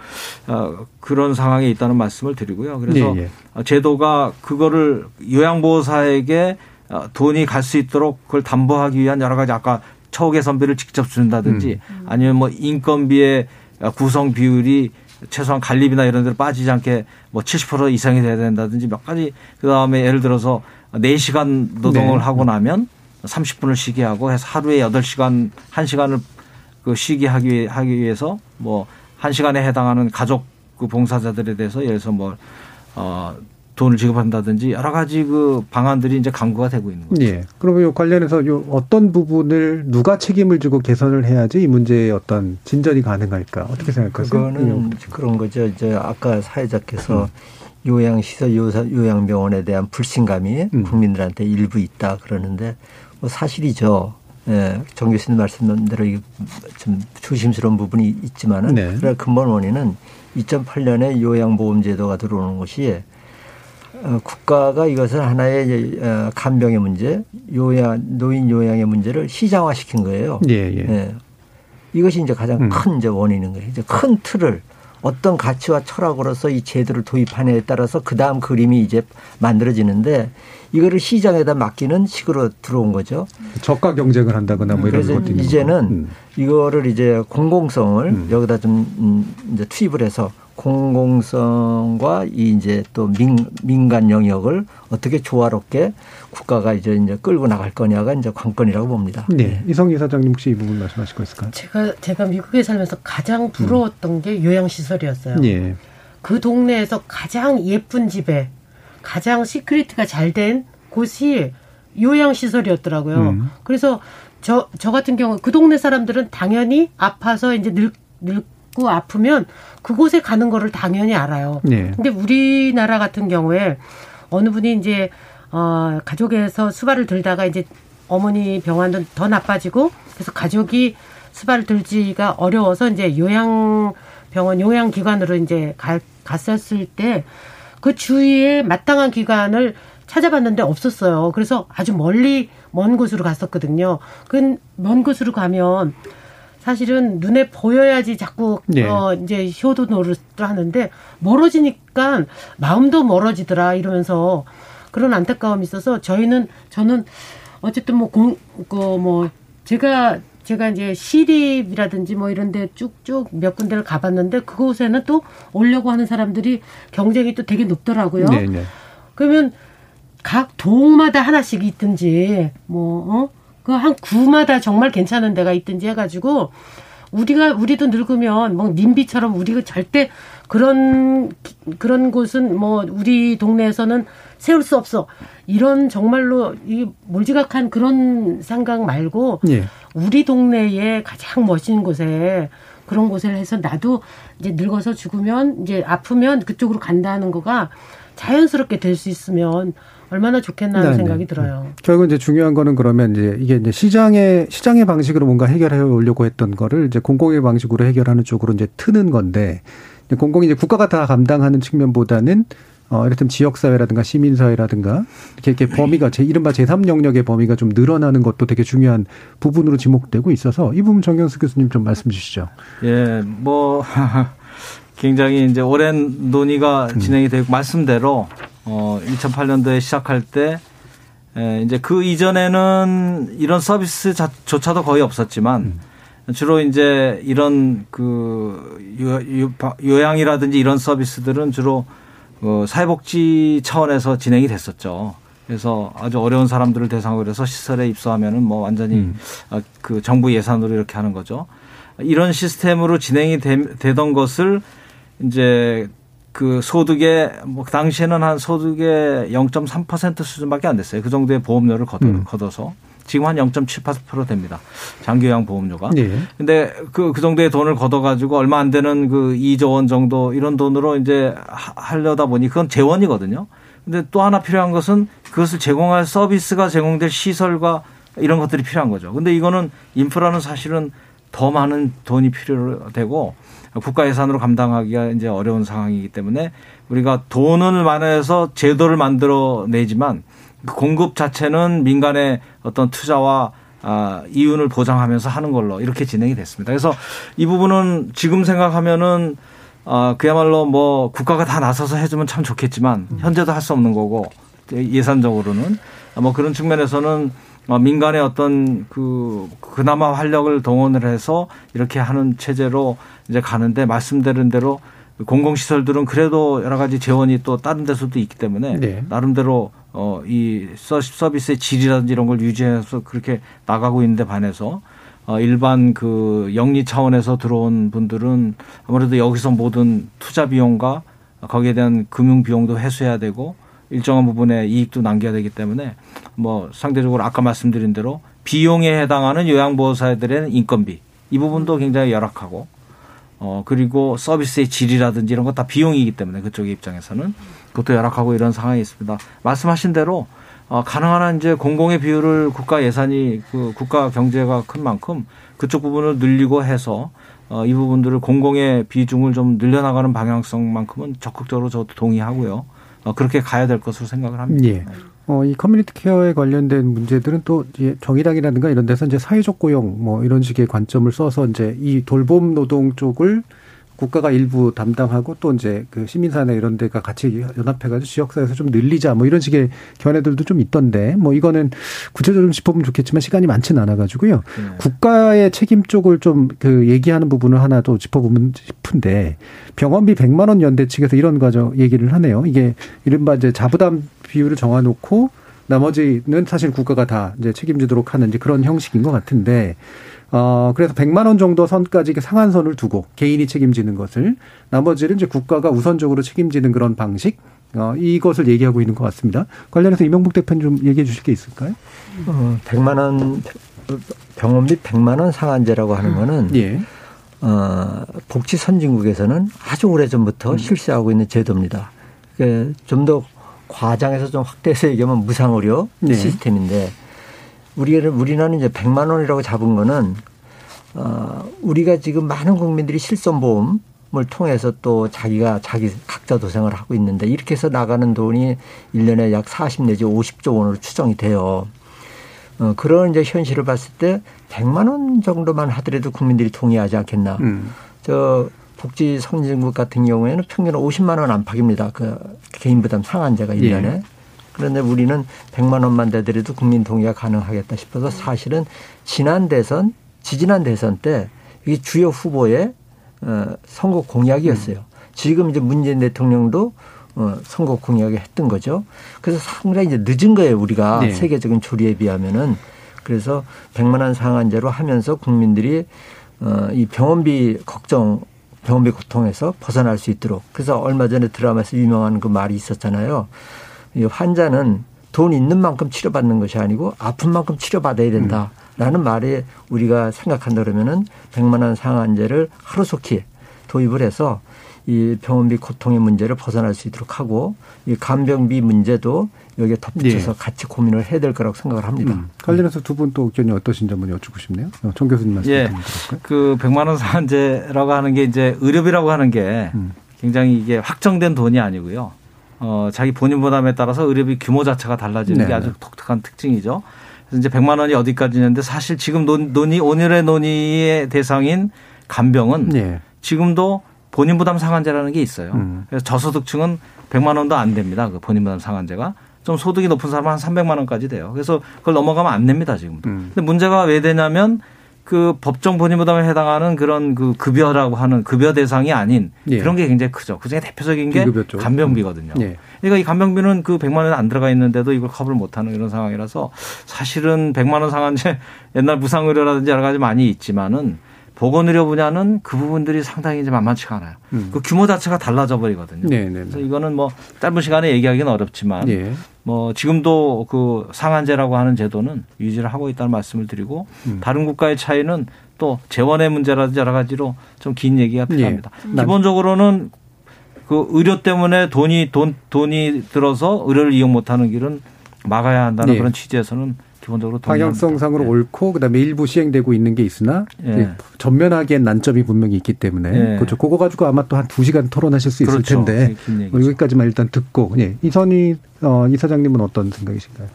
어, 그런 상황에 있다는 말씀을 드리고요. 그래서 예, 예. 어, 제도가 그거를 요양보호사에게 어, 돈이 갈 수 있도록 그걸 담보하기 위한 여러 가지 아까 처우 개선비를 직접 준다든지 아니면 뭐 인건비의 어, 구성 비율이 최소한 관리비나 이런 데로 빠지지 않게 뭐 70% 이상이 돼야 된다든지 몇 가지 그다음에 예를 들어서 4시간 노동을 네. 하고 나면 30분을 쉬게 하고 해서 하루에 8시간 1시간을 그 쉬게 하기, 위해- 하기 위해서 뭐 1시간에 해당하는 가족 그 봉사자들에 대해서 예를 들어서 뭐 어, 돈을 지급한다든지 여러 가지 그 방안들이 이제 강구가 되고 있는 거죠. 예. 그러면 요 관련해서 요 어떤 부분을 누가 책임을 지고 개선을 해야지 이 문제의 어떤 진전이 가능할까? 어떻게 생각하세요? 그거는 그런 거죠. 이제 아까 사회자께서 요양시설, 요사- 요양병원에 대한 불신감이 음. 국민들한테 일부 있다 그러는데 뭐 사실이죠. 예, 정 교수님 말씀대로 좀 조심스러운 부분이 있지만은 네. 그래 근본 원인은 2008년에 요양보험제도가 들어오는 것이 어, 국가가 이것을 하나의 어, 간병의 문제, 요양 노인 요양의 문제를 시장화시킨 거예요. 예, 예. 예. 이것이 이제 가장 음. 큰 이제 원인인 거예요. 이제 큰 틀을 어떤 가치와 철학으로서 이 제도를 도입하느냐에 따라서 그 다음 그림이 이제 만들어지는데 이거를 시장에다 맡기는 식으로 들어온 거죠. 저가 경쟁을 한다거나 뭐 이런 것도 이제는 음. 이거를 이제 공공성을 음. 여기다 좀 음, 이제 투입을 해서 공공성과 이 이제 또 민, 민간 영역을 어떻게 조화롭게 국가가 이제 이제 끌고 나갈 거냐가 이제 관건이라고 봅니다. 네. 네. 이성희 사장님 혹시 이 부분 말씀하실 거 있을까요? 제가 제가 미국에 살면서 가장 부러웠던 음. 게 요양 시설이었어요. 네. 그 동네에서 가장 예쁜 집에 가장 시크릿가 잘 된 곳이 요양 시설이었더라고요. 음. 그래서 저, 저 같은 경우 그 동네 사람들은 당연히 아파서 이제 늙, 늙 고 아프면 그곳에 가는 거를 당연히 알아요. 네. 근데 우리나라 같은 경우에 어느 분이 이제 어, 가족에서 수발을 들다가 이제 어머니 병환도 더 나빠지고 그래서 가족이 수발을 들지가 어려워서 이제 요양 병원 요양 기관으로 이제 가, 갔었을 때 그 주위에 마땅한 기관을 찾아봤는데 없었어요. 그래서 아주 멀리 먼 곳으로 갔었거든요. 그 먼 곳으로 가면 사실은 눈에 보여야지 자꾸 네. 어 이제 효도 노릇을 하는데 멀어지니까 마음도 멀어지더라 이러면서 그런 안타까움이 있어서 저희는 저는 어쨌든 뭐공그뭐 제가 제가 이제 시립이라든지 뭐 이런 데 쭉쭉 몇 군데를 가봤는데 그곳에는 또 오려고 하는 사람들이 경쟁이 또 되게 높더라고요. 네네. 네. 그러면 각 동마다 하나씩 있든지 뭐 어? 그 한 구마다 정말 괜찮은 데가 있든지 해가지고 우리가 우리도 늙으면 뭐 민비처럼 우리가 절대 그런 그런 곳은 뭐 우리 동네에서는 세울 수 없어 이런 정말로 이 몰지각한 그런 생각 말고 예. 우리 동네에 가장 멋진 곳에 그런 곳을 해서 나도 이제 늙어서 죽으면 이제 아프면 그쪽으로 간다는 거가 자연스럽게 될 수 있으면 얼마나 좋겠나 하는 네, 네. 생각이 들어요. 결국 이제 중요한 거는 그러면 이제 이게 이제 시장의 시장의 방식으로 뭔가 해결해 오려고 했던 거를 이제 공공의 방식으로 해결하는 쪽으로 이제 트는 건데 공공이 이제 국가가 다 감당하는 측면보다는 어, 이를테면 지역사회라든가 시민사회라든가 이렇게, 이렇게 범위가 제 이른바 제3 영역의 범위가 좀 늘어나는 것도 되게 중요한 부분으로 지목되고 있어서 이 부분 정경수 교수님 좀 말씀 주시죠. 예, 뭐 <laughs> 굉장히 이제 오랜 논의가 음. 진행이 되고 말씀대로 어 2008년도에 시작할 때 에, 이제 그 이전에는 이런 서비스조차도 거의 없었지만 음. 주로 이제 이런 그 요 양이라든지 이런 서비스들은 주로 그 사회복지 차원에서 진행이 됐었죠. 그래서 아주 어려운 사람들을 대상으로 해서 시설에 입소하면은 뭐 완전히 음. 아, 그 정부 예산으로 이렇게 하는 거죠. 이런 시스템으로 진행이 되, 던 것을 이제 그 소득의 뭐그 당시에는 한 소득의 0.3% 수준밖에 안 됐어요. 그 정도의 보험료를 걷어, 음. 걷어서 지금 한 0.78% 됩니다. 장기요양 보험료가. 네. 근데 그, 그 정도의 돈을 걷어가지고 얼마 안 되는 그 2조 원 정도 이런 돈으로 이제 하려다 보니 그건 재원이거든요. 근데 또 하나 필요한 것은 그것을 제공할 서비스가 제공될 시설과 이런 것들이 필요한 거죠. 근데 이거는 인프라는 사실은 더 많은 돈이 필요되고 국가 예산으로 감당하기가 이제 어려운 상황이기 때문에 우리가 돈을 마련해서 제도를 만들어 내지만 그 공급 자체는 민간의 어떤 투자와 아, 이윤을 보장하면서 하는 걸로 이렇게 진행이 됐습니다. 그래서 이 부분은 지금 생각하면은 아, 그야말로 뭐 국가가 다 나서서 해주면 참 좋겠지만 현재도 할 수 없는 거고 예산적으로는 뭐 그런 측면에서는 어, 민간의 어떤 그 그나마 활력을 동원을 해서 이렇게 하는 체제로 이제 가는데 말씀드린 대로 공공시설들은 그래도 여러 가지 재원이 또 다른 데서도 있기 때문에 네. 나름대로 어이 서비스의 질이라든지 이런 걸 유지해서 그렇게 나가고 있는데 반해서 어 일반 그 영리 차원에서 들어온 분들은 아무래도 여기서 모든 투자 비용과 거기에 대한 금융 비용도 회수해야 되고 일정한 부분에 이익도 남겨야 되기 때문에 뭐 상대적으로 아까 말씀드린 대로 비용에 해당하는 요양보호사들의 인건비 이 부분도 굉장히 열악하고 어 그리고 서비스의 질이라든지 이런 것 다 비용이기 때문에 그쪽의 입장에서는 그것도 열악하고 이런 상황이 있습니다. 말씀하신 대로 어, 가능한 한 이제 공공의 비율을 국가 예산이 그 국가 경제가 큰 만큼 그쪽 부분을 늘리고 해서 어, 이 부분들을 공공의 비중을 좀 늘려나가는 방향성만큼은 적극적으로 저도 동의하고요. 어, 그렇게 가야 될 것으로 생각을 합니다. 예. 어, 이 커뮤니티 케어에 관련된 문제들은 또 이제 정의당이라든가 이런 데서 이제 사회적 고용 뭐 이런 식의 관점을 써서 이제 이 돌봄 노동 쪽을 국가가 일부 담당하고 또 이제 그 시민사회 이런 데가 같이 연합해가지고 지역사회에서 좀 늘리자 뭐 이런 식의 견해들도 좀 있던데 뭐 이거는 구체적으로 좀 짚어보면 좋겠지만 시간이 많지는 않아가지고요. 네. 국가의 책임 쪽을 좀 그 얘기하는 부분을 하나 도 짚어보면 싶은데 병원비 100만 원 연대 측에서 이런 과정 얘기를 하네요. 이게 이른바 이제 자부담 비율을 정해놓고 나머지는 사실 국가가 다 이제 책임지도록 하는 이제 그런 형식인 것 같은데 어, 그래서 100만 원 정도 선까지 상한선을 두고 개인이 책임지는 것을 나머지는 이제 국가가 우선적으로 책임지는 그런 방식 어, 이것을 얘기하고 있는 것 같습니다. 관련해서 이명북 대표님 좀 얘기해 주실 게 있을까요? 어, 100만 원 병원비 100만 원 상한제라고 하는 거는 예. 어, 복지 선진국에서는 아주 오래전부터 음. 실시하고 있는 제도입니다. 그러니까 좀더 과장해서 좀 확대해서 얘기하면 무상의료 네. 시스템인데 우리는 우리나라는 이제 100만 원이라고 잡은 거는 어 우리가 지금 많은 국민들이 실손 보험 을 통해서 또 자기가 자기 각자 도생을 하고 있는데 이렇게 해서 나가는 돈이 1년에 약 40 내지 50조 원으로 추정이 돼요. 어, 그런 이제 현실을 봤을 때 100만 원 정도만 하더라도 국민들이 동의하지 않겠나. 음. 저 복지 선진국 같은 경우에는 평균 50만 원 안팎입니다. 그 개인 부담 상한제가 1년에. 예. 그런데 우리는 100만 원만 되더라도 국민 동의가 가능하겠다 싶어서 사실은 지난 대선, 지지난 대선 때 이게 주요 후보의 어, 선거 공약이었어요. 음. 지금 이제 문재인 대통령도 어, 선거 공약을 했던 거죠. 그래서 상당히 이제 늦은 거예요. 우리가 네. 세계적인 조리에 비하면은. 그래서 100만 원 상한제로 하면서 국민들이 어, 이 병원비 걱정 병원비 고통에서 벗어날 수 있도록. 그래서 얼마 전에 드라마에서 유명한 그 말이 있었잖아요. 이 환자는 돈 있는 만큼 치료받는 것이 아니고 아픈 만큼 치료받아야 된다. 라는 음. 말에 우리가 생각한다 그러면은 100만 원 상한제를 하루속히 도입을 해서 이 병원비 고통의 문제를 벗어날 수 있도록 하고 이 간병비 문제도 여기에 덧붙여서 네. 같이 고민을 해야 될 거라고 생각을 합니다. 음. 관련해서 두 분 또 의견이 어떠신지 한번 여쭙고 싶네요. 어, 정 교수님 말씀 예. 그 100만 원 상한제라고 하는 게 이제 의료비라고 하는 게 음. 굉장히 이게 확정된 돈이 아니고요. 어, 자기 본인 부담에 따라서 의료비 규모 자체가 달라지는 네. 게 아주 독특한 특징이죠. 그래서 이제 100만 원이 어디까지냐는데 사실 지금 논의, 오늘의 논의의 대상인 간병은 네. 지금도 본인 부담 상한제라는 게 있어요. 음. 그래서 저소득층은 100만 원도 안 됩니다. 그 본인 부담 상한제가. 좀 소득이 높은 사람은 한 300만 원까지 돼요. 그래서 그걸 넘어가면 안 냅니다, 지금도. 음. 근데 문제가 왜 되냐면 그 법정 본인 부담에 해당하는 그런 그 급여라고 하는 급여 대상이 아닌 예. 그런 게 굉장히 크죠. 그중에 대표적인 게 간병비거든요. 예. 그러니까 이 간병비는 그 100만 원안 들어가 있는데도 이걸 커버를 못 하는 이런 상황이라서 사실은 100만 원 상한제 <laughs> 옛날 무상의료라든지 여러 가지 많이 있지만은 보건의료 분야는 그 부분들이 상당히 이제 만만치가 않아요. 음. 그 규모 자체가 달라져 버리거든요. 네네네. 네, 그래서 이거는 뭐 짧은 시간에 얘기하기는 어렵지만 네. 뭐 지금도 그 상한제라고 하는 제도는 유지를 하고 있다는 말씀을 드리고 음. 다른 국가의 차이는 또 재원의 문제라든지 여러 가지로 좀 긴 얘기가 필요합니다. 네. 기본적으로는 그 의료 때문에 돈이 돈 돈이 들어서 의료를 이용 못하는 길은 막아야 한다는 네. 그런 취지에서는 기본적으로 방향성상으로 네. 옳고 그다음에 일부 시행되고 있는 게 있으나 네. 전면하기엔 난점이 분명히 있기 때문에 네. 그렇죠. 그거 가지고 아마 또 한 두 시간 토론하실 수 있을 그렇죠. 텐데 여기까지만 일단 듣고 예. 이선희 어, 이사장님은 어떤 생각이신가요?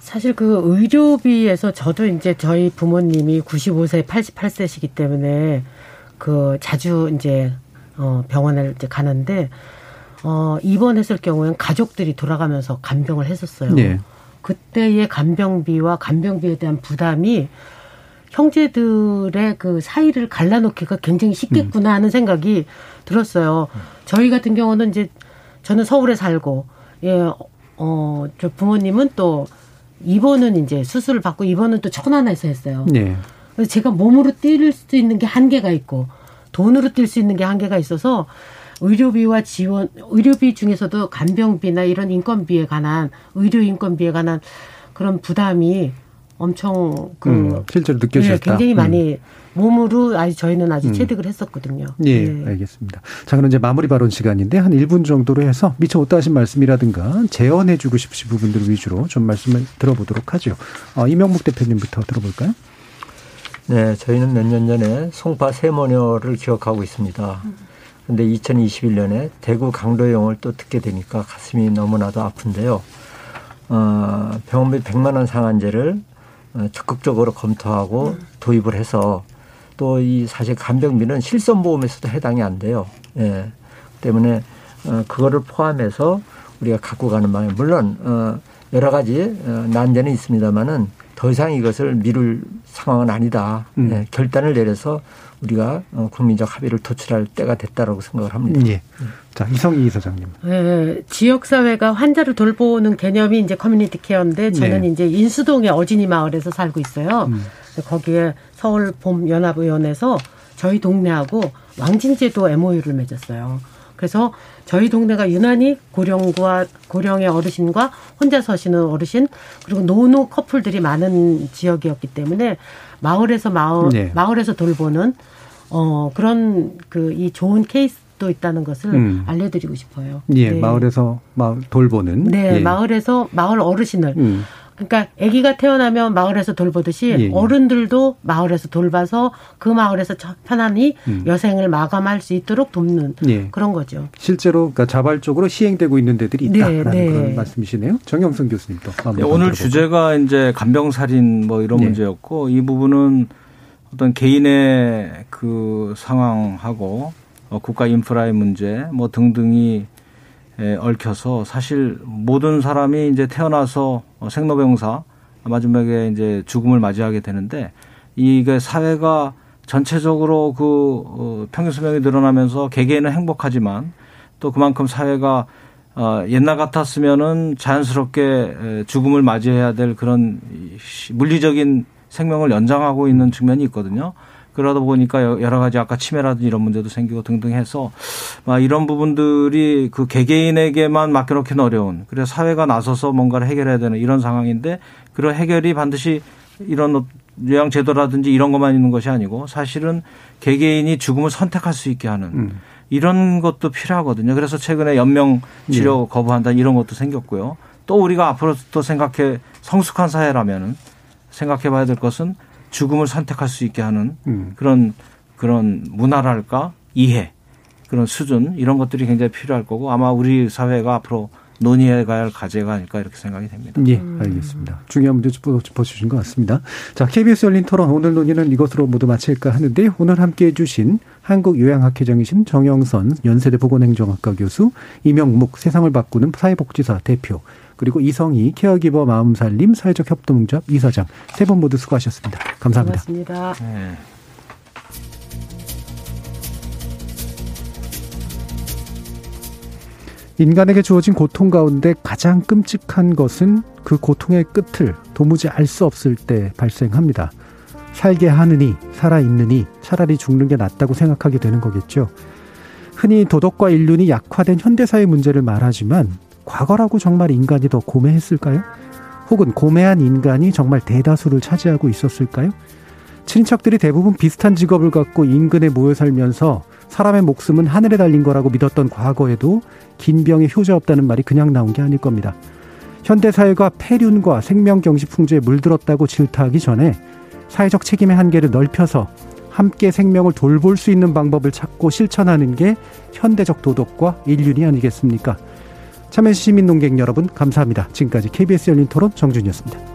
사실 그 의료비에서 저도 이제 저희 부모님이 95세, 88세시기 때문에 그 자주 이제 어 병원을 이제 가는데 어 입원했을 경우에는 가족들이 돌아가면서 간병을 했었어요. 네. 그때의 간병비와 간병비에 대한 부담이 형제들의 그 사이를 갈라놓기가 굉장히 쉽겠구나 하는 생각이 들었어요. 저희 같은 경우는 이제 저는 서울에 살고 예, 어, 저 부모님은 또 입원은 이제 수술을 받고 입원은 또 천안에서 했어요. 네. 그래서 제가 몸으로 뛸 수 있는 게 한계가 있고 돈으로 뛸 수 있는 게 한계가 있어서 의료비와 지원, 의료비 중에서도 간병비나 이런 인건비에 관한 의료 인건비에 관한 그런 부담이 엄청 그 음, 실제로 느껴지셨다. 네, 굉장히 많이 음. 몸으로 아주 저희는 아주 음. 체득을 했었거든요. 예, 예. 알겠습니다. 자, 그럼 이제 마무리 발언 시간인데 한 1분 정도로 해서 미처 못다 하신 말씀이라든가 재언해 주고 싶으신 부분들 위주로 좀 말씀을 들어보도록 하죠. 어, 이명묵 대표님부터 들어볼까요? 네, 저희는 몇 년 전에 송파 세모녀를 기억하고 있습니다. 근데 2021년에 대구 강도영을 또 듣게 되니까 가슴이 너무나도 아픈데요. 어, 병원비 100만 원 상한제를 어, 적극적으로 검토하고 도입을 해서 또 이 사실 간병비는 실손보험에서도 해당이 안 돼요. 예. 때문에 어, 그거를 포함해서 우리가 갖고 가는 방향 물론 어, 여러 가지 어, 난제는 있습니다만은 더 이상 이것을 미룰 상황은 아니다. 음. 예, 결단을 내려서 우리가 어, 국민적 합의를 도출할 때가 됐다라고 생각을 합니다. 예. 자, 이성희 이사장님. 예, 지역사회가 환자를 돌보는 개념이 이제 커뮤니티 케어인데 저는 네. 이제 인수동의 어진이 마을에서 살고 있어요. 음. 거기에 서울 봄 연합의원에서 저희 동네하고 왕진제도 MOU를 맺었어요. 그래서 저희 동네가 유난히 고령과 고령의 어르신과 혼자 서시는 어르신 그리고 노노 커플들이 많은 지역이었기 때문에 마을에서 마을 네. 마을에서 돌보는 어 그런 그 이 좋은 케이스도 있다는 것을 음. 알려드리고 싶어요. 예, 네. 마을에서 마을 돌보는. 네, 예. 마을에서 마을 어르신을 음. 그러니까 아기가 태어나면 마을에서 돌보듯이 예, 예. 어른들도 마을에서 돌봐서 그 마을에서 저- 편안히 음. 여생을 마감할 수 있도록 돕는 예. 그런 거죠. 실제로 그러니까 자발적으로 시행되고 있는 데들이 네, 있다라는 네. 그런 말씀이시네요. 정영선 교수님도. 네, 오늘? 주제가 이제 간병살인 뭐 이런 네. 문제였고 이 부분은 어떤 개인의 그 상황하고 어, 국가 인프라의 문제 뭐 등등이 에, 얽혀서 사실 모든 사람이 이제 태어나서 어, 생로병사 마지막에 이제 죽음을 맞이하게 되는데 이게 사회가 전체적으로 그 어, 평균 수명이 늘어나면서 개개인은 행복하지만 또 그만큼 사회가 어, 옛날 같았으면은 자연스럽게 에, 죽음을 맞이해야 될 그런 물리적인 생명을 연장하고 있는 측면이 있거든요. 그러다 보니까 여- 여러 가지 아까 치매라든지 이런 문제도 생기고 등등 해서 막 이런 부분들이 그 개개인에게만 맡겨놓기는 어려운 그래서 사회가 나서서 뭔가를 해결해야 되는 이런 상황인데 그런 해결이 반드시 이런 요양제도라든지 이런 것만 있는 것이 아니고 사실은 개개인이 죽음을 선택할 수 있게 하는 음. 이런 것도 필요하거든요. 그래서 최근에 연명 치료 거부한다 이런 것도 생겼고요. 또 우리가 앞으로 또 생각해 성숙한 사회라면은 생각해 봐야 될 것은 죽음을 선택할 수 있게 하는 음. 그런 그런 문화랄까 이해 그런 수준 이런 것들이 굉장히 필요할 거고 아마 우리 사회가 앞으로 논의해 가야 할 과제가 아닐까 이렇게 생각이 됩니다. 예, 알겠습니다. 중요한 문제 짚어- 짚어주신 것 같습니다. 자, KBS 열린 토론 오늘 논의는 이것으로 모두 마칠까 하는데 오늘 함께 해 주신 한국요양학회장이신 정영선 연세대 보건행정학과 교수, 이명묵 세상을 바꾸는 사회복지사 대표, 그리고 이성희 케어기버 마음살림 사회적 협동조합 이사장 세 분 모두 수고하셨습니다. 감사합니다. 고맙습니다. 네. 인간에게 주어진 고통 가운데 가장 끔찍한 것은 그 고통의 끝을 도무지 알 수 없을 때 발생합니다. 살게 하느니 살아있느니 차라리 죽는 게 낫다고 생각하게 되는 거겠죠. 흔히 도덕과 인륜이 약화된 현대사의 문제를 말하지만 과거라고 정말 인간이 더 고매했을까요? 혹은 고매한 인간이 정말 대다수를 차지하고 있었을까요? 친척들이 대부분 비슷한 직업을 갖고 인근에 모여 살면서 사람의 목숨은 하늘에 달린 거라고 믿었던 과거에도 긴 병에 효자 없다는 말이 그냥 나온 게 아닐 겁니다. 현대사회가 폐륜과 생명경시 풍조에 물들었다고 질타하기 전에 사회적 책임의 한계를 넓혀서 함께 생명을 돌볼 수 있는 방법을 찾고 실천하는 게 현대적 도덕과 인륜이 아니겠습니까? 참여해주신 시민농객 여러분 감사합니다. 지금까지 KBS 열린 토론 정준이었습니다.